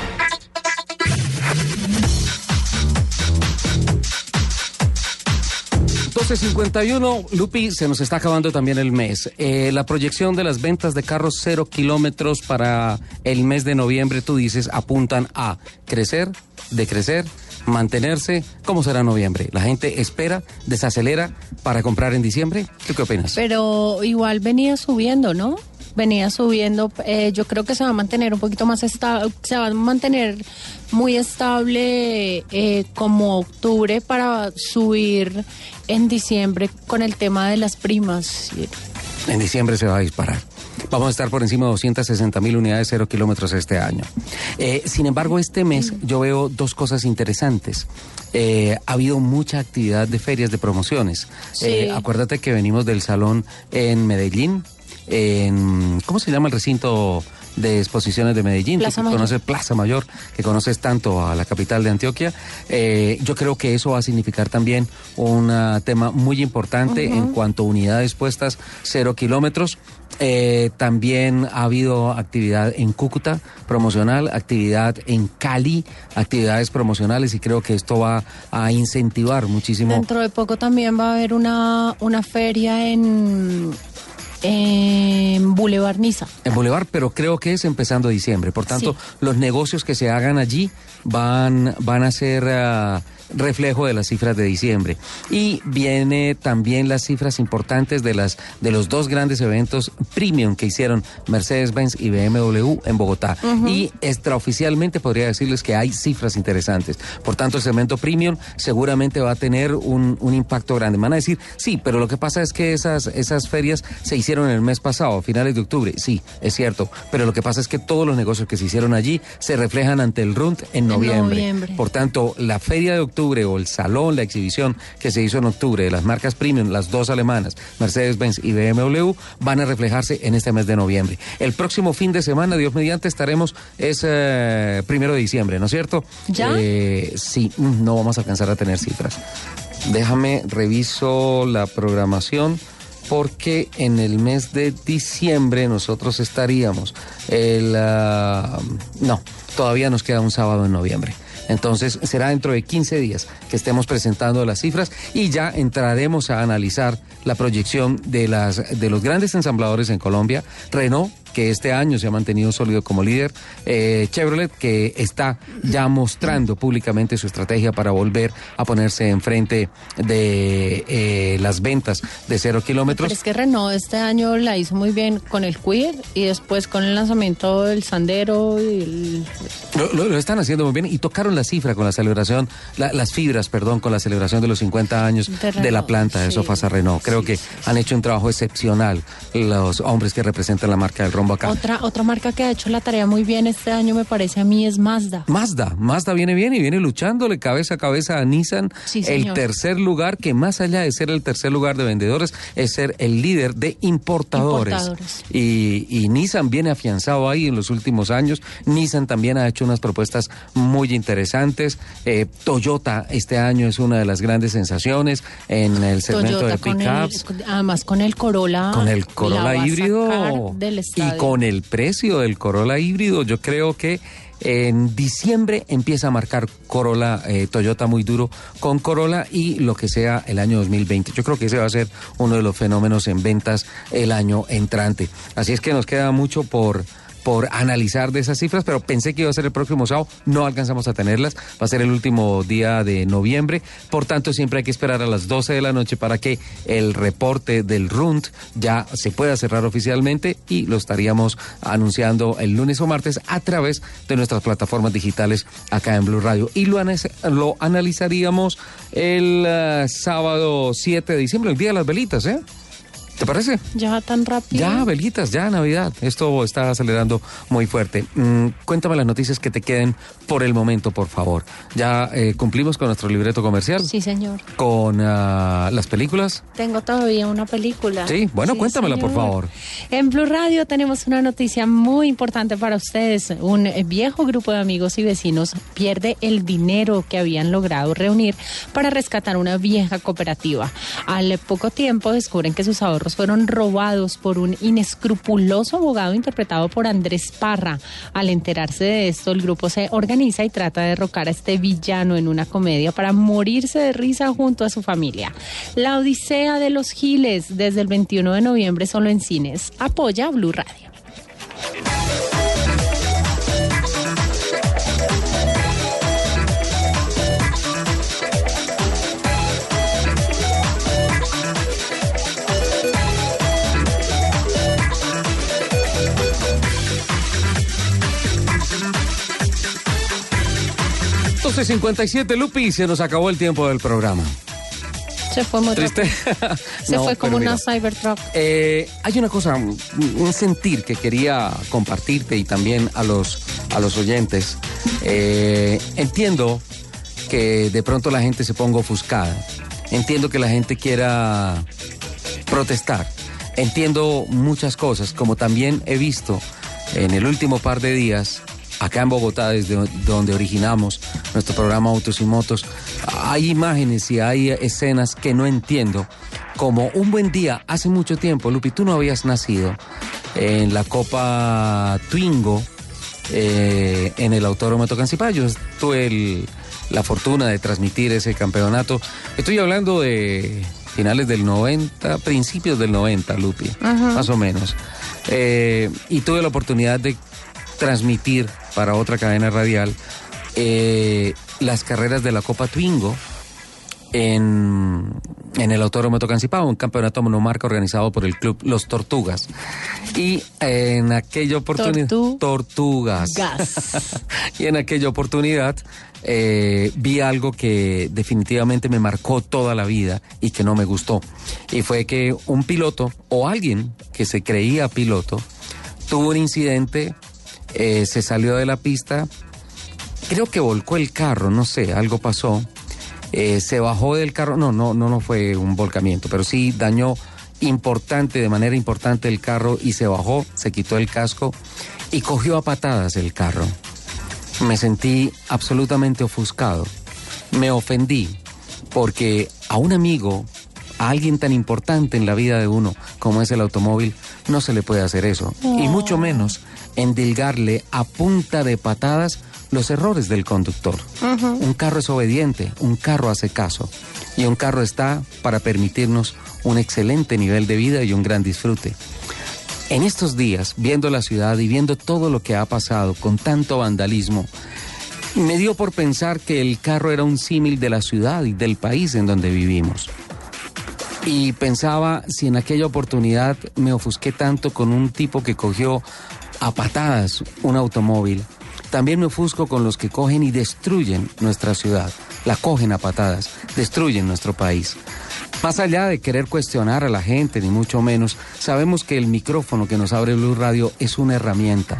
12.51, Lupi, se nos está acabando también el mes. Eh, la proyección de las ventas de carros cero kilómetros para el mes de noviembre, tú dices, apuntan a crecer, decrecer, mantenerse. ¿Cómo será noviembre? ¿La gente espera, desacelera para comprar en diciembre? ¿Tú qué opinas? Pero igual venía subiendo, ¿no? Venía subiendo. eh, yo creo que se va a mantener un poquito más estable, se va a mantener muy estable eh, como octubre para subir en diciembre con el tema de las primas. En diciembre se va a disparar. Vamos a estar por encima de 260 mil unidades cero kilómetros este año. Eh, sin embargo, este mes yo veo dos cosas interesantes. Eh, ha habido mucha actividad de ferias, de promociones. Sí. Eh, acuérdate que venimos del salón en Medellín, en, ¿cómo se llama el recinto? De exposiciones de Medellín, Plaza que conoces Plaza Mayor, que conoces tanto a la capital de Antioquia, eh, yo creo que eso va a significar también un ah, tema muy importante en cuanto a unidades puestas, cero kilómetros. Eh, también ha habido actividad en Cúcuta promocional, actividad en Cali, actividades promocionales y creo que esto va a incentivar muchísimo. Dentro de poco también va a haber una, una feria en, en Boulevard Niza. En Boulevard, pero creo que es empezando diciembre. Por tanto, Sí. los negocios que se hagan allí van, van a ser ah, reflejo de las cifras de diciembre. Y viene también las cifras importantes de las de los dos grandes eventos premium que hicieron Mercedes-Benz y BMW en Bogotá. Y extraoficialmente podría decirles que hay cifras interesantes. Por tanto, el segmento premium seguramente va a tener un, un impacto grande. Me Van a decir, sí, pero lo que pasa es que esas, esas ferias se hicieron el mes pasado, a finales de octubre. Sí, es cierto. Pero lo que pasa es que todos los negocios que se hicieron allí se reflejan ante el RUNT en noviembre. noviembre. Por tanto, la feria de octubre o el salón, la exhibición que se hizo en octubre de las marcas premium, las dos alemanas, Mercedes-Benz y BMW, van a reflejarse en este mes de noviembre. El próximo fin de semana, Dios mediante, estaremos, es eh, primero de diciembre, ¿no es cierto? ¿Ya? Eh, sí, no vamos a alcanzar a tener cifras. Déjame, reviso la programación. Porque en el mes de diciembre nosotros estaríamos el... ah, no, todavía nos queda un sábado en noviembre. Entonces será dentro de 15 días que estemos presentando las cifras y ya entraremos a analizar la proyección de, las, de los grandes ensambladores en Colombia. Renault, que este año se ha mantenido sólido como líder. eh, Chevrolet, que está ya mostrando públicamente su estrategia para volver a ponerse enfrente de eh, las ventas de cero kilómetros. Pero es que Renault este año la hizo muy bien con el Quid y después con el lanzamiento del Sandero y el... Lo, lo- lo están haciendo muy bien y tocaron la cifra con la celebración, la- las fibras, perdón, con la celebración de los 50 años De de, la planta de sí. Sofasa Renault. Creo que han hecho un trabajo excepcional los hombres que representan la marca del rombo acá. Otra, otra marca que ha hecho la tarea muy bien este año me parece a mí es Mazda. Mazda, Mazda viene bien y viene luchándole cabeza a cabeza a Nissan. Sí, el tercer lugar, que más allá de ser el tercer lugar de vendedores, es ser el líder de importadores. Importadores. Y, y Nissan viene afianzado ahí en los últimos años. Nissan también ha hecho unas propuestas muy interesantes. Eh, Toyota este año es una de las grandes sensaciones en el segmento Toyota de con además con el Corolla. Con el Corolla híbrido del y con el precio del Corolla híbrido, yo creo que en diciembre empieza a marcar Corolla, eh, Toyota muy duro con Corolla y lo que sea el año 2020. Yo creo que ese va a ser uno de los fenómenos en ventas el año entrante. Así es que nos queda mucho por por analizar de esas cifras, pero pensé que iba a ser el próximo sábado, no alcanzamos a tenerlas, va a ser el último día de noviembre, por tanto siempre hay que esperar a las 12 de la noche para que el reporte del RUNT ya se pueda cerrar oficialmente y lo estaríamos anunciando el lunes o martes a través de nuestras plataformas digitales acá en Blue Radio. Y lo, lo analizaríamos el eh, sábado 7 de diciembre, el día de las velitas, ¿eh? ¿Te parece? Ya tan rápido. Ya, velitas, ya Navidad. Esto está acelerando muy fuerte. Mm, cuéntame las noticias que te queden por el momento, por favor. Ya eh, cumplimos con nuestro libreto comercial. Sí, señor. Con ah, las películas. Tengo todavía una película. Sí, bueno, cuéntamela, por favor. En Blue Radio tenemos una noticia muy importante para ustedes. Un eh, viejo grupo de amigos y vecinos pierde el dinero que habían logrado reunir para rescatar una vieja cooperativa. Al poco tiempo descubren que sus ahorros fueron robados por un inescrupuloso abogado interpretado por Andrés Parra. Al enterarse de esto, el grupo se organiza y trata de derrocar a este villano en una comedia para morirse de risa junto a su familia. La Odisea de los Giles, desde el 21 de noviembre solo en cines. Apoya Blue Radio. Entonces 57 Lupi, se nos acabó el tiempo del programa. Se fue muy ¿Triste? *laughs* Se No, fue como una Cybertruck. Eh, hay una cosa, un un sentir que quería compartirte y también a los, a los oyentes. Eh, entiendo que de pronto la gente se ponga ofuscada. Entiendo que la gente quiera protestar. Entiendo muchas cosas, como también he visto en el último par de días, acá en Bogotá, desde donde originamos nuestro programa Autos y Motos, hay imágenes y hay escenas que no entiendo. Como un buen día, hace mucho tiempo, Lupi, tú no habías nacido en la Copa Twingo, eh, en el Autódromo Tocancipá. Yo tuve el- la fortuna de transmitir ese campeonato. Estoy hablando de finales del 90, principios del 90, Lupi, Ajá. más o menos. Eh, y tuve la oportunidad de transmitir para otra cadena radial eh, las carreras de la Copa Twingo en, en el Autódromo Tocancipá, un campeonato monomarca organizado por el club Los Tortugas. Y en aquella oportunidad... Tortugas. *laughs* y en aquella oportunidad eh, vi algo que definitivamente me marcó toda la vida y que no me gustó. Y fue que un piloto o alguien que se creía piloto tuvo un incidente, eh, se salió de la pista, creo que volcó el carro, no sé, algo pasó. Eh, se bajó del carro, no, no, no, no fue un volcamiento, pero sí dañó importante, de manera importante el carro y se bajó, se quitó el casco y cogió a patadas el carro. Me sentí absolutamente ofuscado, me ofendí porque a un amigo, a alguien tan importante en la vida de uno como es el automóvil, no se le puede hacer eso. Y mucho menos endilgarle a punta de patadas los errores del conductor. Un carro es obediente, un carro hace caso y un carro está para permitirnos un excelente nivel de vida y un gran disfrute. En estos días, viendo la ciudad y viendo todo lo que ha pasado con tanto vandalismo, me dio por pensar que el carro era un símil de la ciudad y del país en donde vivimos. Y pensaba si en aquella oportunidad me ofusqué tanto con un tipo que cogió a patadas un automóvil. También me ofusco con los que cogen y destruyen nuestra ciudad, la cogen a patadas, destruyen nuestro país. Más allá de querer cuestionar a la gente, ni mucho menos, sabemos que el micrófono que nos abre Blue Radio es una herramienta,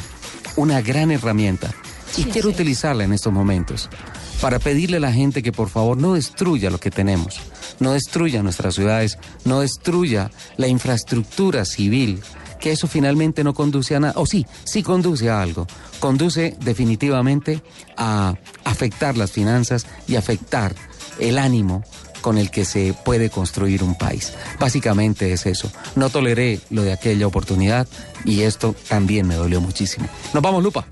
una gran herramienta. Y quiero utilizarla en estos momentos para pedirle a la gente que por favor no destruya lo que tenemos, no destruya nuestras ciudades, no destruya la infraestructura civil, que eso finalmente no conduce a nada, o sí, sí conduce a algo, conduce definitivamente a afectar las finanzas y afectar el ánimo con el que se puede construir un país. Básicamente es eso. No toleré lo de aquella oportunidad y esto también me dolió muchísimo. Nos vamos, Lupa.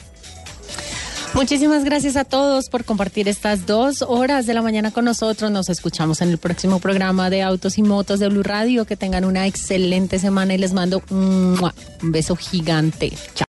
Muchísimas gracias a todos por compartir estas dos horas de la mañana con nosotros. Nos escuchamos en el próximo programa de Autos y Motos de Blue Radio. Que tengan una excelente semana y les mando un beso gigante. Chao.